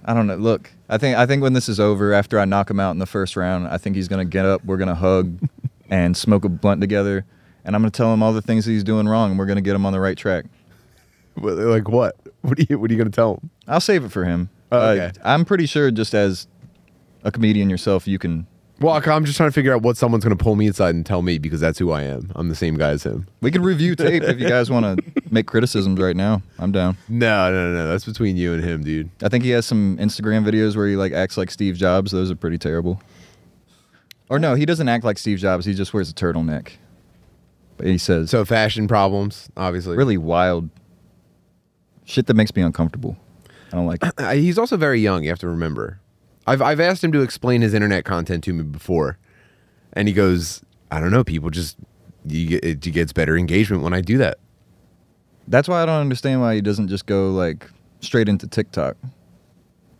I don't know. Look, I think I think when this is over, after I knock him out in the first round, I think he's gonna get up. We're gonna hug and smoke a blunt together, and I'm gonna tell him all the things that he's doing wrong, and we're gonna get him on the right track. Like what? What are you What are you gonna tell him? I'll save it for him. Oh, Uh. I'm pretty sure, just as a comedian yourself, you can. Well, I'm just trying to figure out what someone's gonna pull me inside and tell me because that's who I am. I'm the same guy as him. We could review tape if you guys want to make criticisms right now. I'm down. No, no, no, no. That's between you and him, dude. I think he has some Instagram videos where he like acts like Steve Jobs. Those are pretty terrible. Or no, he doesn't act like Steve Jobs. He just wears a turtleneck. But he says So fashion problems, obviously. really wild shit that makes me uncomfortable. I don't like it. He's also very young. You have to remember. I've I've asked him to explain his internet content to me before, and he goes, "I don't know. People just you get it gets better engagement when I do that." That's why I don't understand why he doesn't just go like straight into TikTok.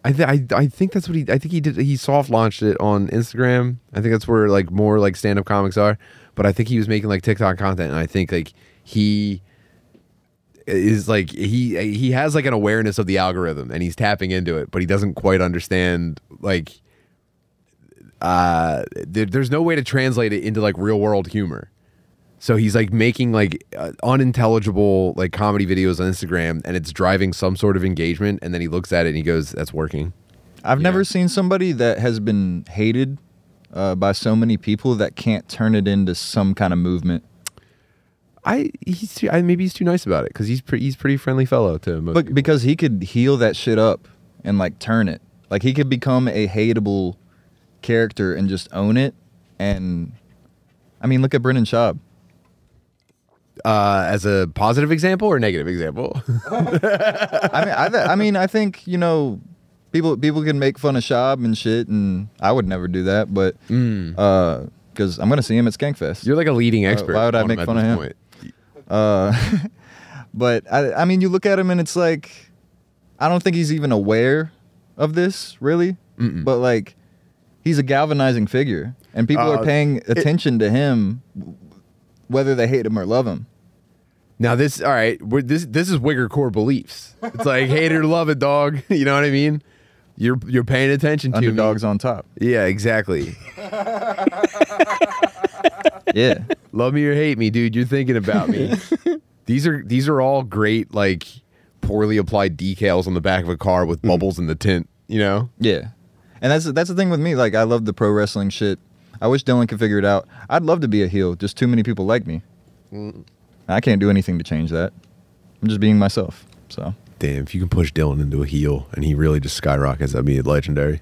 I, th- I I think that's what he I think he did he soft launched it on Instagram. I think that's where like more like stand up comics are. But I think he was making like TikTok content and I think like he is like he he has like an awareness of the algorithm and he's tapping into it, but he doesn't quite understand like uh there, there's no way to translate it into like real world humor. So he's like making like uh, unintelligible like comedy videos on Instagram and it's driving some sort of engagement and then he looks at it and he goes that's working. I've Yeah. never seen somebody that has been hated uh, by so many people that can't turn it into some kind of movement. I he's too, I, maybe he's too nice about it cuz he's pre, he's pretty friendly fellow to most But people. because he could heal that shit up and like turn it. Like he could become a hateable character and just own it. And I mean, look at Brendan Schaub. uh as a positive example or negative example. I mean, I, th- I mean, I think you know, people people can make fun of Schaub and shit, and I would never do that. But mm. uh, because I'm gonna see him at Skankfest. You're like a leading uh, expert. why would I make fun of him? point. Uh, but I, I mean, you look at him and it's like, I don't think he's even aware of this really. Mm-mm. But like, he's a galvanizing figure, and people Uh, are paying attention to him, whether they hate him or love him. Now this, all right, we're, this this is Wigger core beliefs. It's like hate it or love it, dog. You know what I mean? You're you're paying attention to me. Underdogs on top. Yeah, exactly. Yeah, Love me or hate me, dude. You're thinking about me. these are these are all great, like poorly applied decals on the back of a car with mm. bubbles in the tint. You know? yeah, and that's that's the thing with me. Like, I love the pro wrestling shit. I wish Dylan could figure it out. I'd love to be a heel. Just too many people like me. Mm. I can't do anything to change that. I'm just being myself. So Damn, if you can push Dylan into a heel and he really just skyrockets, that'd be legendary.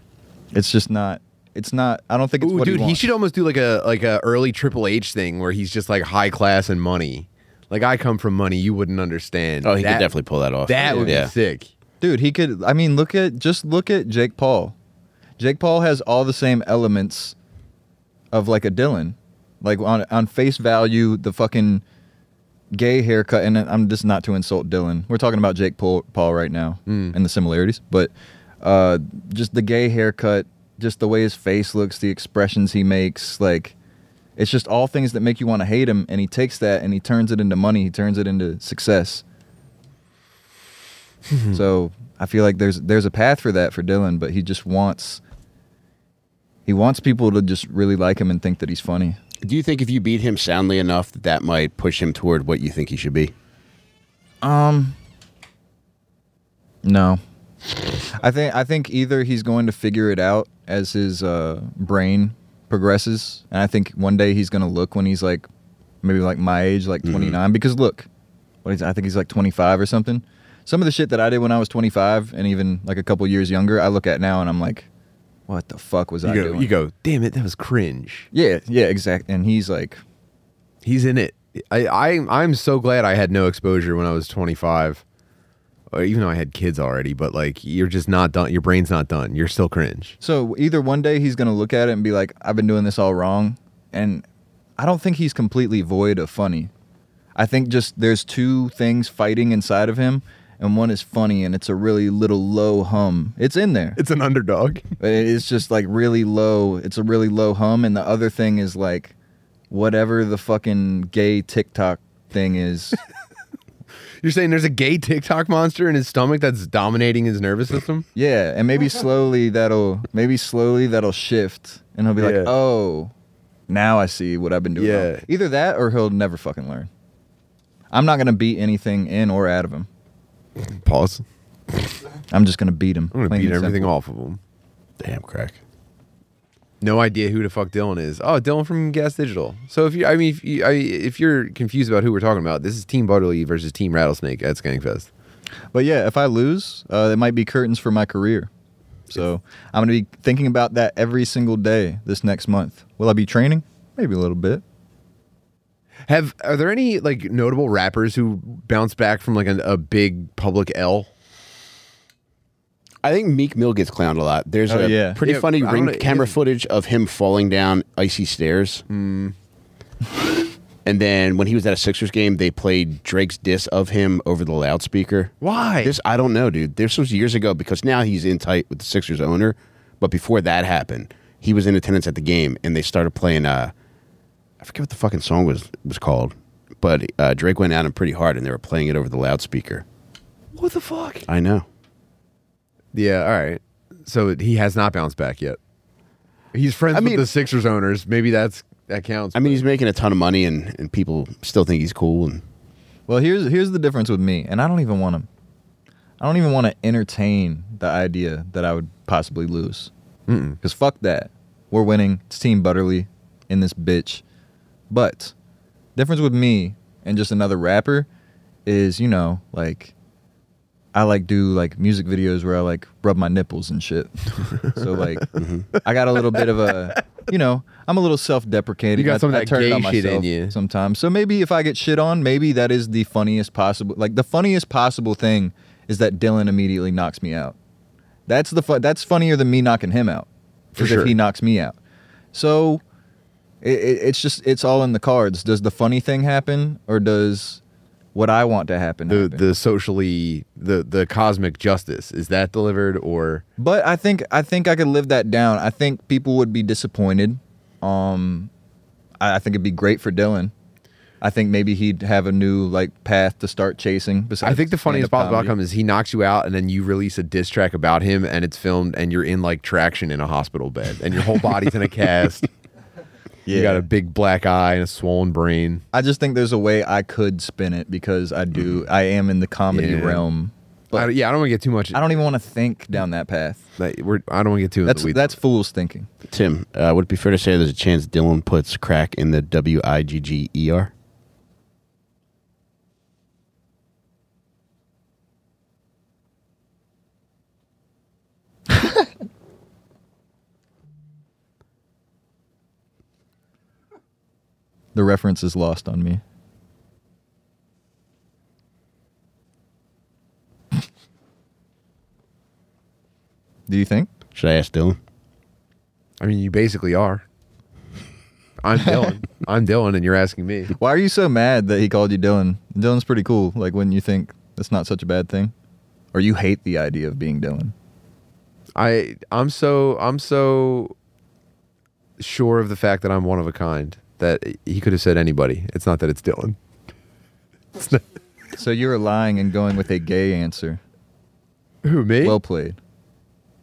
it's just not. It's not. I don't think it's Ooh, what dude, he, he should almost do like a like a early Triple H thing where he's just like high class and money. Like I come from money, you wouldn't understand. Oh, he That- could definitely pull that off. That would yeah. be sick. Dude, he could. I mean, look at just look at Jake Paul. Jake Paul has all the same elements of like a Dylan, like on on face value, the fucking gay haircut. And I'm just not to insult Dylan. We're talking about Jake Paul, Paul right now and the similarities, but uh, just the gay haircut, just the way his face looks, the expressions he makes, like. It's just all things that make you want to hate him, and he takes that and he turns it into money. He turns it into success. so I feel like there's there's a path for that for Dylan, but he just wants he wants people to just really like him and think that he's funny. Do you think if you beat him soundly enough, that that might push him toward what you think he should be? Um No. I think I think either he's going to figure it out as his uh, brain progresses, and I think one day he's going to look when he's like maybe like my age, like 29. Because look, what is I think he's like 25 or something. Some of the shit that I did when I was 25, and even like a couple years younger, I look at now and I'm like, what the fuck was I go, doing? you go, damn it, that was cringe. yeah, yeah, exactly. And he's like, He's in it. I, I I'm so glad I had no exposure when I was 25. Even though I had kids already, but like you're just not done. Your brain's not done. You're still cringe. So either one day he's gonna look at it and be like, "I've been doing this all wrong," and I don't think he's completely void of funny. I think just there's two things fighting inside of him, and one is funny, and it's a really little low hum. It's in there, It's an underdog. it's just like really low. It's a really low hum, and the other thing is like whatever the fucking gay TikTok thing is. You're saying there's a gay TikTok monster in his stomach that's dominating his nervous system? Yeah, and maybe slowly that'll maybe slowly that'll shift, and he'll be like, Yeah. "Oh, now I see what I've been doing." Yeah. wrong." Either that, or he'll never fucking learn. I'm not gonna beat anything in or out of him. Pause. I'm just gonna beat him. I'm gonna beat everything simple. off of him. Damn crack. No idea who the fuck Dylan is. Oh, Dylan from Gas Digital. So if you, I mean, if you, I, if you're confused about who we're talking about, this is Team Butterly versus Team Rattlesnake at Skankfest. But yeah, if I lose, uh, it might be curtains for my career. So I'm gonna be thinking about that every single day this next month. Will I be training? Maybe a little bit. Have are there any like notable rappers who bounce back from like a, a big public L? I think Meek Mill gets clowned a lot. There's Oh, a yeah. pretty Yeah, funny ring know, camera footage of him falling down icy stairs. and then when he was at a Sixers game, they played Drake's diss of him over the loudspeaker. Why? This I don't know, dude. This was years ago because now he's in tight with the Sixers owner. But before that happened, he was in attendance at the game, and they started playing. Uh, I forget what the fucking song was was called, but uh, Drake went at him pretty hard, and they were playing it over the loudspeaker. what the fuck? I know. Yeah, all right. So he has not bounced back yet. He's friends I mean- with the Sixers owners. Maybe that's that counts. I mean, he's making a ton of money, and, and people still think he's cool. And Well, here's here's the difference with me, and I don't even want to. I don't even want to entertain the idea that I would possibly lose. Because fuck that. We're winning. It's Team Butterly in this bitch. But difference with me and just another rapper is, you know, like I like do like music videos where I like rub my nipples and shit. so like mm-hmm. I got a little bit of a, you know, I'm a little self-deprecating. You got I- some of I that turn it gay on shit in myself you. sometimes. So maybe if I get shit on, maybe that is the funniest possible. Like the funniest possible thing is that Dylan immediately knocks me out. That's the fu- that's funnier than me knocking him out. For sure. if he knocks me out, so it, it, it's just it's all in the cards. Does the funny thing happen, or does what I want to happen. the happen. the socially the the cosmic justice is that delivered or But I think I think I could live that down. I think people would be disappointed. Um, I, I think it'd be great for Dylan. I think maybe he'd have a new like path to start chasing. Besides I think the funniest possible comedy. outcome is he knocks you out and then you release a diss track about him and it's filmed and you're in like traction in a hospital bed and your whole body's in a cast. Yeah. You got a big black eye and a swollen brain. I just think there's a way I could spin it because I do. I am in the comedy Yeah. realm, I, but yeah, I don't want to get too much. I don't even want to think down that path. Like, we're, I don't want to get too That's into the weeds. that's fool's thinking. Tim, uh, would it be fair to say there's a chance Dylan puts crack in the W I G G E R? The reference is lost on me. Do you think? Should I ask Dylan? I mean, you basically are. I'm Dylan. I'm Dylan, and you're asking me. Why are you so mad that he called you Dylan? Dylan's pretty cool. Like, wouldn't you think that's not such a bad thing? Or you hate the idea of being Dylan? I I'm so I'm so sure of the fact that I'm one of a kind that he could have said anybody. It's not that it's Dylan. It's not, So you're lying and going with a gay answer. who me? Well played.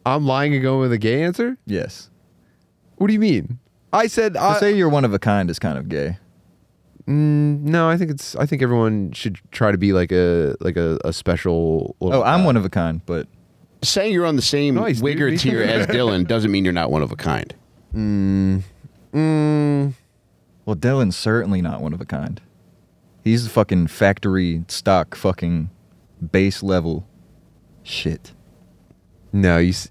I'm lying and going with a gay answer. Yes. What do you mean? I said To I, say you're one of a kind is kind of gay. Mm, no. I think it's. I think everyone should try to be like a like a, a special. Oh, I'm one of a kind, but Saying you're on the same Nice, wigger tier as Dylan doesn't mean you're not one of a kind. Mm, well, Dylan's certainly not one of a kind. He's fucking factory stock, fucking base level shit. no, you. s-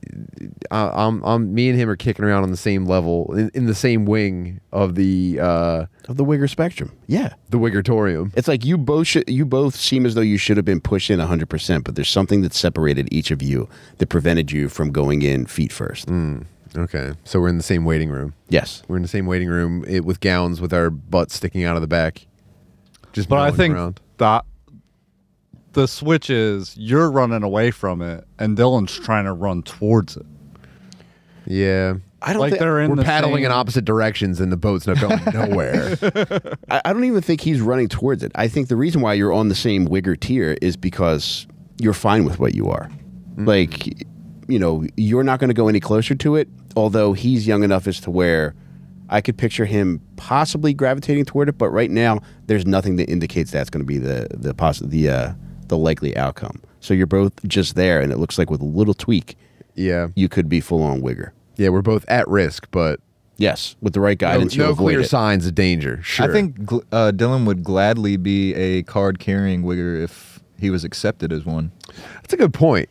I, I'm. I'm. Me and him are kicking around on the same level in, in the same wing of the uh Of the wigger spectrum. Yeah. the Wiggertorium. It's like you both should, you both seem as though you should have been pushed in 100%, but there's something that separated each of you that prevented you from going in feet first. Okay, so we're in the same waiting room. Yes. We're in the same waiting room it, with gowns with our butts sticking out of the back. Just But I milling think around. that the switch is you're running away from it, and Dylan's trying to run towards it. Yeah. I don't Like thi- they're in We're the paddling in opposite directions and the boat's not going nowhere. I, I don't even think he's running towards it. I think the reason why you're on the same wigger tier is because you're fine with what you are. Mm. Like, you know, you're not going to go any closer to it, although he's young enough as to where I could picture him possibly gravitating toward it, but right now there's nothing that indicates that's going to be the the poss- the uh, the likely outcome. So you're both just there and it looks like with a little tweak yeah. you could be full on wigger. Yeah, we're both at risk, but Yes, with the right guidance no you'll avoid clear it. signs of danger. Sure. I think uh, Dylan would gladly be a card carrying wigger if he was accepted as one. that's a good point.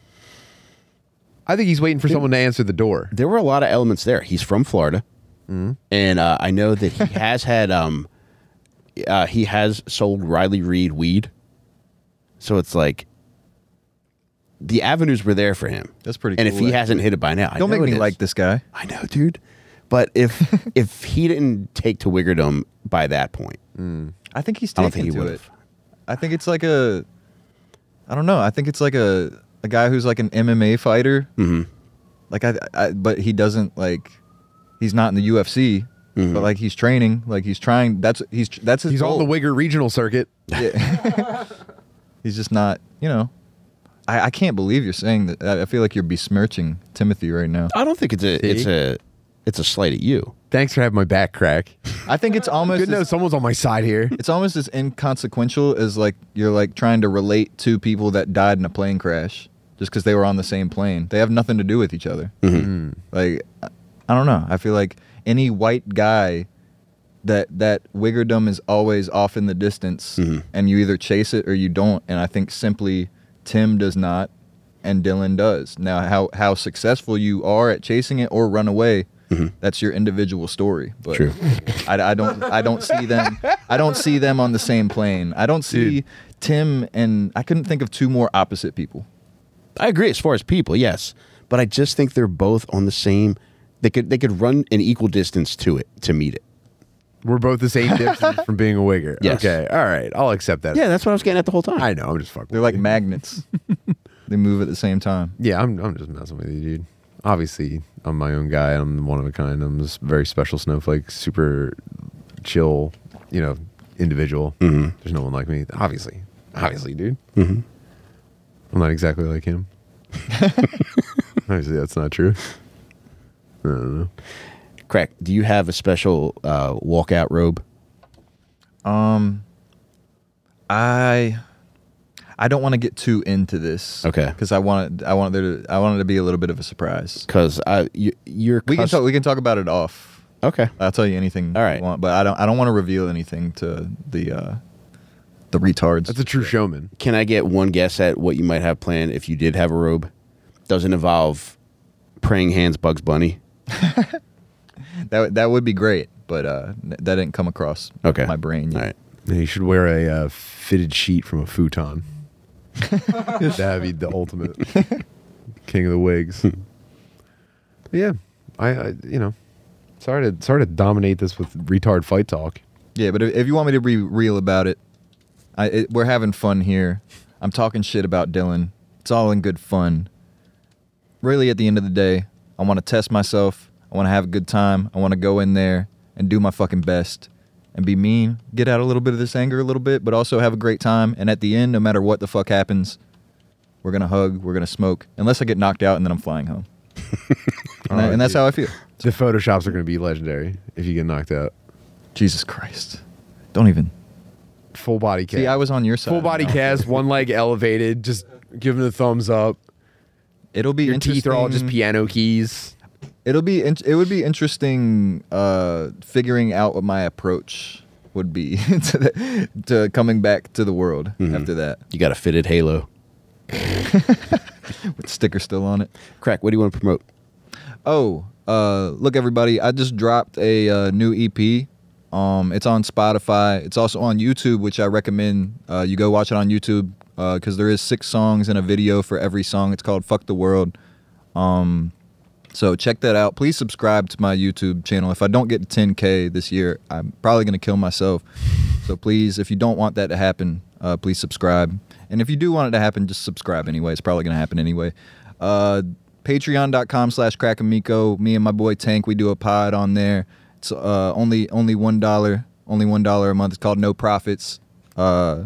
I think he's waiting for someone to answer the door. there were a lot of elements there. He's from Florida, and uh, I know that he has had um, uh, he has sold Riley Reid weed. So it's like the avenues were there for him. That's pretty cool. And cool, if he actually. hasn't hit it by now, I Don't know make me like this guy. I know, dude. But if if he didn't take to Wiggerdom by that point, I think he's I don't think he would I think it's like a, I don't know. I think it's like a a guy who's like an MMA fighter. hmm Like I, I but he doesn't like, he's not in the UFC. Mhm. But like he's training, like he's trying. That's he's that's his He's on the Wigger regional circuit. Yeah. he's just not. You know, I, I can't believe you're saying that. I I feel like you're besmirching Timothy right now. I don't think it's a it's a it's a slight at you. Thanks for having my back crack. I think it's almost Good to know as, someone's on my side here. it's almost as inconsequential as like you're like trying to relate to people that died in a plane crash just because they were on the same plane. They have nothing to do with each other. Mm-hmm. Mm. Like I I don't know. I feel like any white guy that that wiggerdom is always off in the distance, Mhm. and you either chase it or you don't. And I think simply Tim does not, and Dylan does. Now, how how successful you are at chasing it or run away. Mm-hmm. That's your individual story, but True. I, I don't I don't see them I don't see them on the same plane. I don't see Tim and I couldn't think of two more opposite people. I agree as far as people, yes, but I just think they're both on the same. They could they could run an equal distance to it to meet it. We're both the same distance from being a wigger. Yes. Okay. All right. I'll accept that. Yeah, that's what I was getting at the whole time. I know. I'm just fucking. They're with like you. magnets. they move at the same time. Yeah, I'm. I'm just messing with you, dude. Obviously, I'm my own guy. I'm one of a kind. I'm this very special snowflake, super chill, you know, individual. Mhm. There's no one like me. Obviously, obviously, dude. Mhm. I'm not exactly like him. obviously, that's not true. I don't know. Crack. Do you have a special uh, walkout robe? Um, I I don't want to get too into this. Okay. Because I want it, I want there to I want it to be a little bit of a surprise. Because I you, you're We can cus- talk. We can talk about it off. Okay. I'll tell you anything. All right. you want, but I don't. I don't want to reveal anything to the uh, the retards. That's a true showman. Can I get one guess at what you might have planned if you did have a robe? Doesn't involve praying hands, Bugs Bunny. that that would be great, but uh, that didn't come across Okay. my brain. All Yet. right. Yeah, you should wear a uh, fitted sheet from a futon. That'd be the ultimate king of the wigs. yeah, I, I, you know, sorry to sorry to dominate this with retard fight talk. Yeah, but if, if you want me to be real about it, I it, we're having fun here. I'm talking shit about Dylan. It's all in good fun. Really, at the end of the day, I want to test myself. I want to have a good time. I want to go in there and do my fucking best and be mean, get out a little bit of this anger a little bit, but also have a great time. And at the end, no matter what the fuck happens, we're gonna hug, we're gonna smoke, unless I get knocked out and then I'm flying home. and, that- and that's how I feel. The photoshops are going to be legendary if you get knocked out. Jesus Christ! Don't even. Full body cast. See, I was on your side. full body No. cast, one leg elevated, just giving the thumbs up. It'll be Your teeth are all just piano keys. It'll be in- it would be interesting uh, figuring out what my approach would be to, the, to coming back to the world Mhm. after that You got a fitted halo. with sticker still on it. Crack. What do you want to promote? Oh, uh, look everybody! I just dropped a uh, new EP. Um, it's on Spotify. It's also on YouTube, which I recommend uh, you go watch it on YouTube because there is six songs and a video for every song. It's called "Fuck the World." Um, so check that out. Please subscribe to my YouTube channel. If I don't get to 10k this year, I'm probably gonna kill myself. So please, if you don't want that to happen, uh, please subscribe. And if you do want it to happen, just subscribe anyway. It's probably gonna happen anyway. Uh, Patreon.com slash Crackamico. Me and my boy Tank, we do a pod on there. It's uh, only only one dollar, only one dollar a month. It's called No Profits. Uh,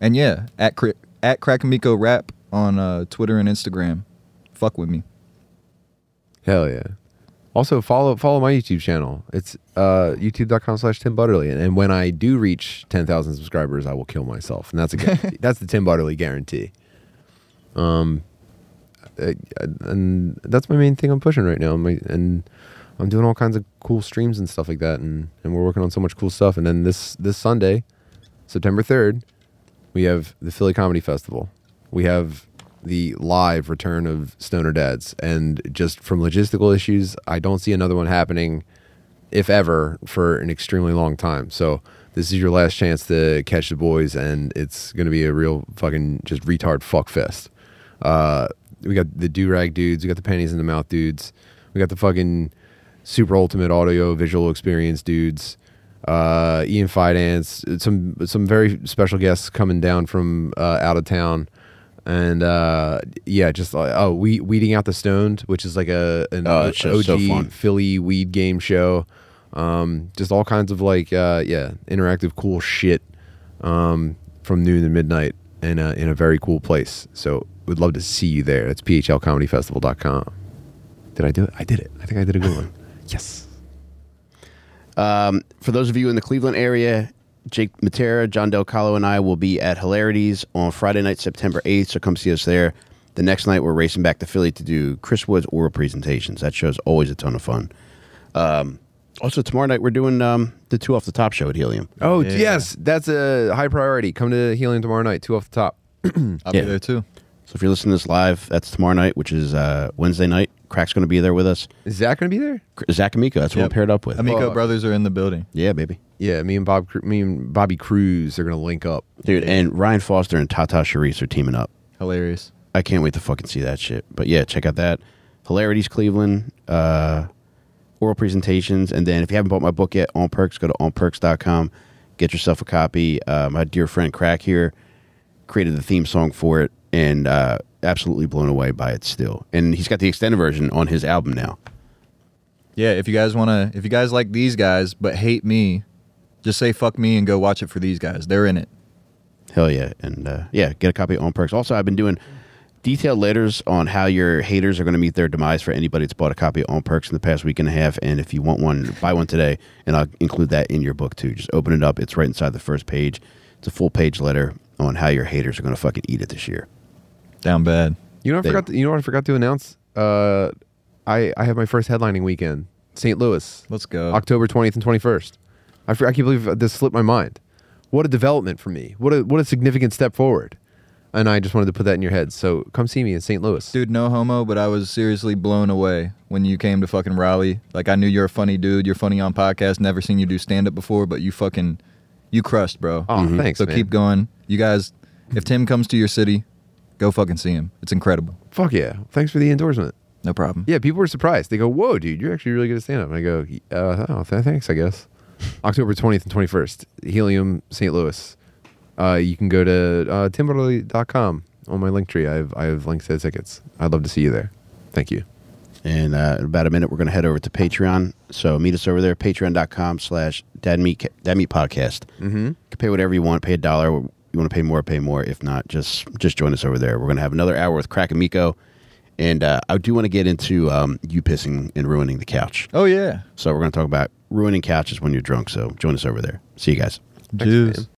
and yeah, at at Crackamico Rap on uh, Twitter and Instagram. Fuck with me. Hell yeah. Also follow follow my YouTube channel. It's uh, youtube.com slash Tim Butterly. And when I do reach 10,000 subscribers, I will kill myself. And that's a guarantee. that's the Tim Butterly guarantee. Um, uh, and that's my main thing I'm pushing right now. My, and I'm doing all kinds of cool streams and stuff like that. And, and we're working on so much cool stuff. And then this, this Sunday, September 3rd, we have the Philly Comedy Festival. We have the live return of Stoner Dads. And just from logistical issues, I don't see another one happening, if ever, for an extremely long time. So this is your last chance to catch the boys, and it's to be a real fucking just retard fuck fest. Uh, we got the do rag dudes, we got the panties in the mouth dudes, we got the fucking super ultimate audio visual experience dudes uh, Ian Fidance, some some very special guests coming down from uh, out of town, and uh, yeah, just like oh, we weeding out the stoned, which is like a an Oh, OG so. Philly weed game show. Um, just all kinds of like uh, yeah, interactive cool shit um, from noon to midnight in a in a very cool place. So we'd love to see you there. That's phlcomedyfestival.com. Did I do it? I did it. I think I did a good one. Yes. Um, for those of you in the Cleveland area, Jake Matera, John Del Calo, and I will be at Hilarities on Friday night, September 8th. So come see us there. The next night, we're racing back to Philly to do Chris Wood's oral presentations. That show's always a ton of fun. Um, also, tomorrow night, we're doing um, the two off the top show at Helium. Oh Yeah. yes, that's a high priority. Come to Helium tomorrow night. Two off the top. I'll Yeah. be there too. So if you're listening to this live, that's tomorrow night, which is uh, Wednesday night. Crack's going to be there with us. Is Zach gonna be there? Zach Amico, that's what Yep. we're paired up with. Amico Fuck. brothers are in the building. yeah, baby. Yeah, me and Bob, Cru- me and Bobby Cruz are gonna link up. Dude, and Ryan Foster and Tata Sharice are teaming up. Hilarious. I can't wait to fucking see that shit. But yeah, check out that. Hilarities Cleveland. Uh, oral presentations. And then if you haven't bought my book yet, On Percs, go to onpercs.com. Get yourself a copy. Uh, my dear friend Crack here created the theme song for it and uh, absolutely blown away by it still. And he's got the extended version on his album now. Yeah, if you guys want to, if you guys like these guys but hate me, just say fuck me and go watch it for these guys. They're in it. Hell yeah. And uh, yeah, get a copy of On Percs. Also, I've been doing detailed letters on how your haters are going to meet their demise for anybody that's bought a copy of On Percs in the past week and a half. And if you want one, buy one today, and I'll include that in your book too. Just open it up. It's right inside the first page. It's a full page letter on how your haters are going to fucking eat it this year. Down bad. You know, what I They- forgot. To, you know what I forgot to announce. Uh, I I have my first headlining weekend, St. Louis, Let's go. October twentieth and twenty first. I, for- I can't believe this slipped my mind. What a development for me. What a what a significant step forward. And I just wanted to put that in your head. So come see me in St. Louis. Dude, no homo, but I was seriously blown away when you came to fucking Raleigh. Like I knew you're a funny dude. You're funny on podcast. Never seen you do stand up before, but you fucking you crushed, bro. Oh, thanks, so man. keep going. You guys, if Tim comes to your city, go fucking see him. It's incredible. Fuck yeah! Thanks for the endorsement. No problem. Yeah, people were surprised. They go, "Whoa, dude, you're actually really good at stand up." And I go, uh, "Oh, th- thanks, I guess." October twentieth and twenty first, Helium, St. Louis. Uh, you can go to uh, timbutterly.com on my link tree. I have I have links to the tickets. I'd love to see you there. Thank you. And uh, in about a minute, we're going to head over to Patreon. So meet us over there, patreon.com slash dadmeat Dad Meat podcast. Mm-hmm. You can pay whatever you want. Pay a dollar. You want to pay more, pay more. If not, just just join us over there. We're going to have another hour with Crack Amico. And uh, I do want to get into um, you pissing and ruining the couch. Oh yeah. So we're going to talk about ruining couches when you're drunk. So join us over there. See you guys. Thanks, Juice. man.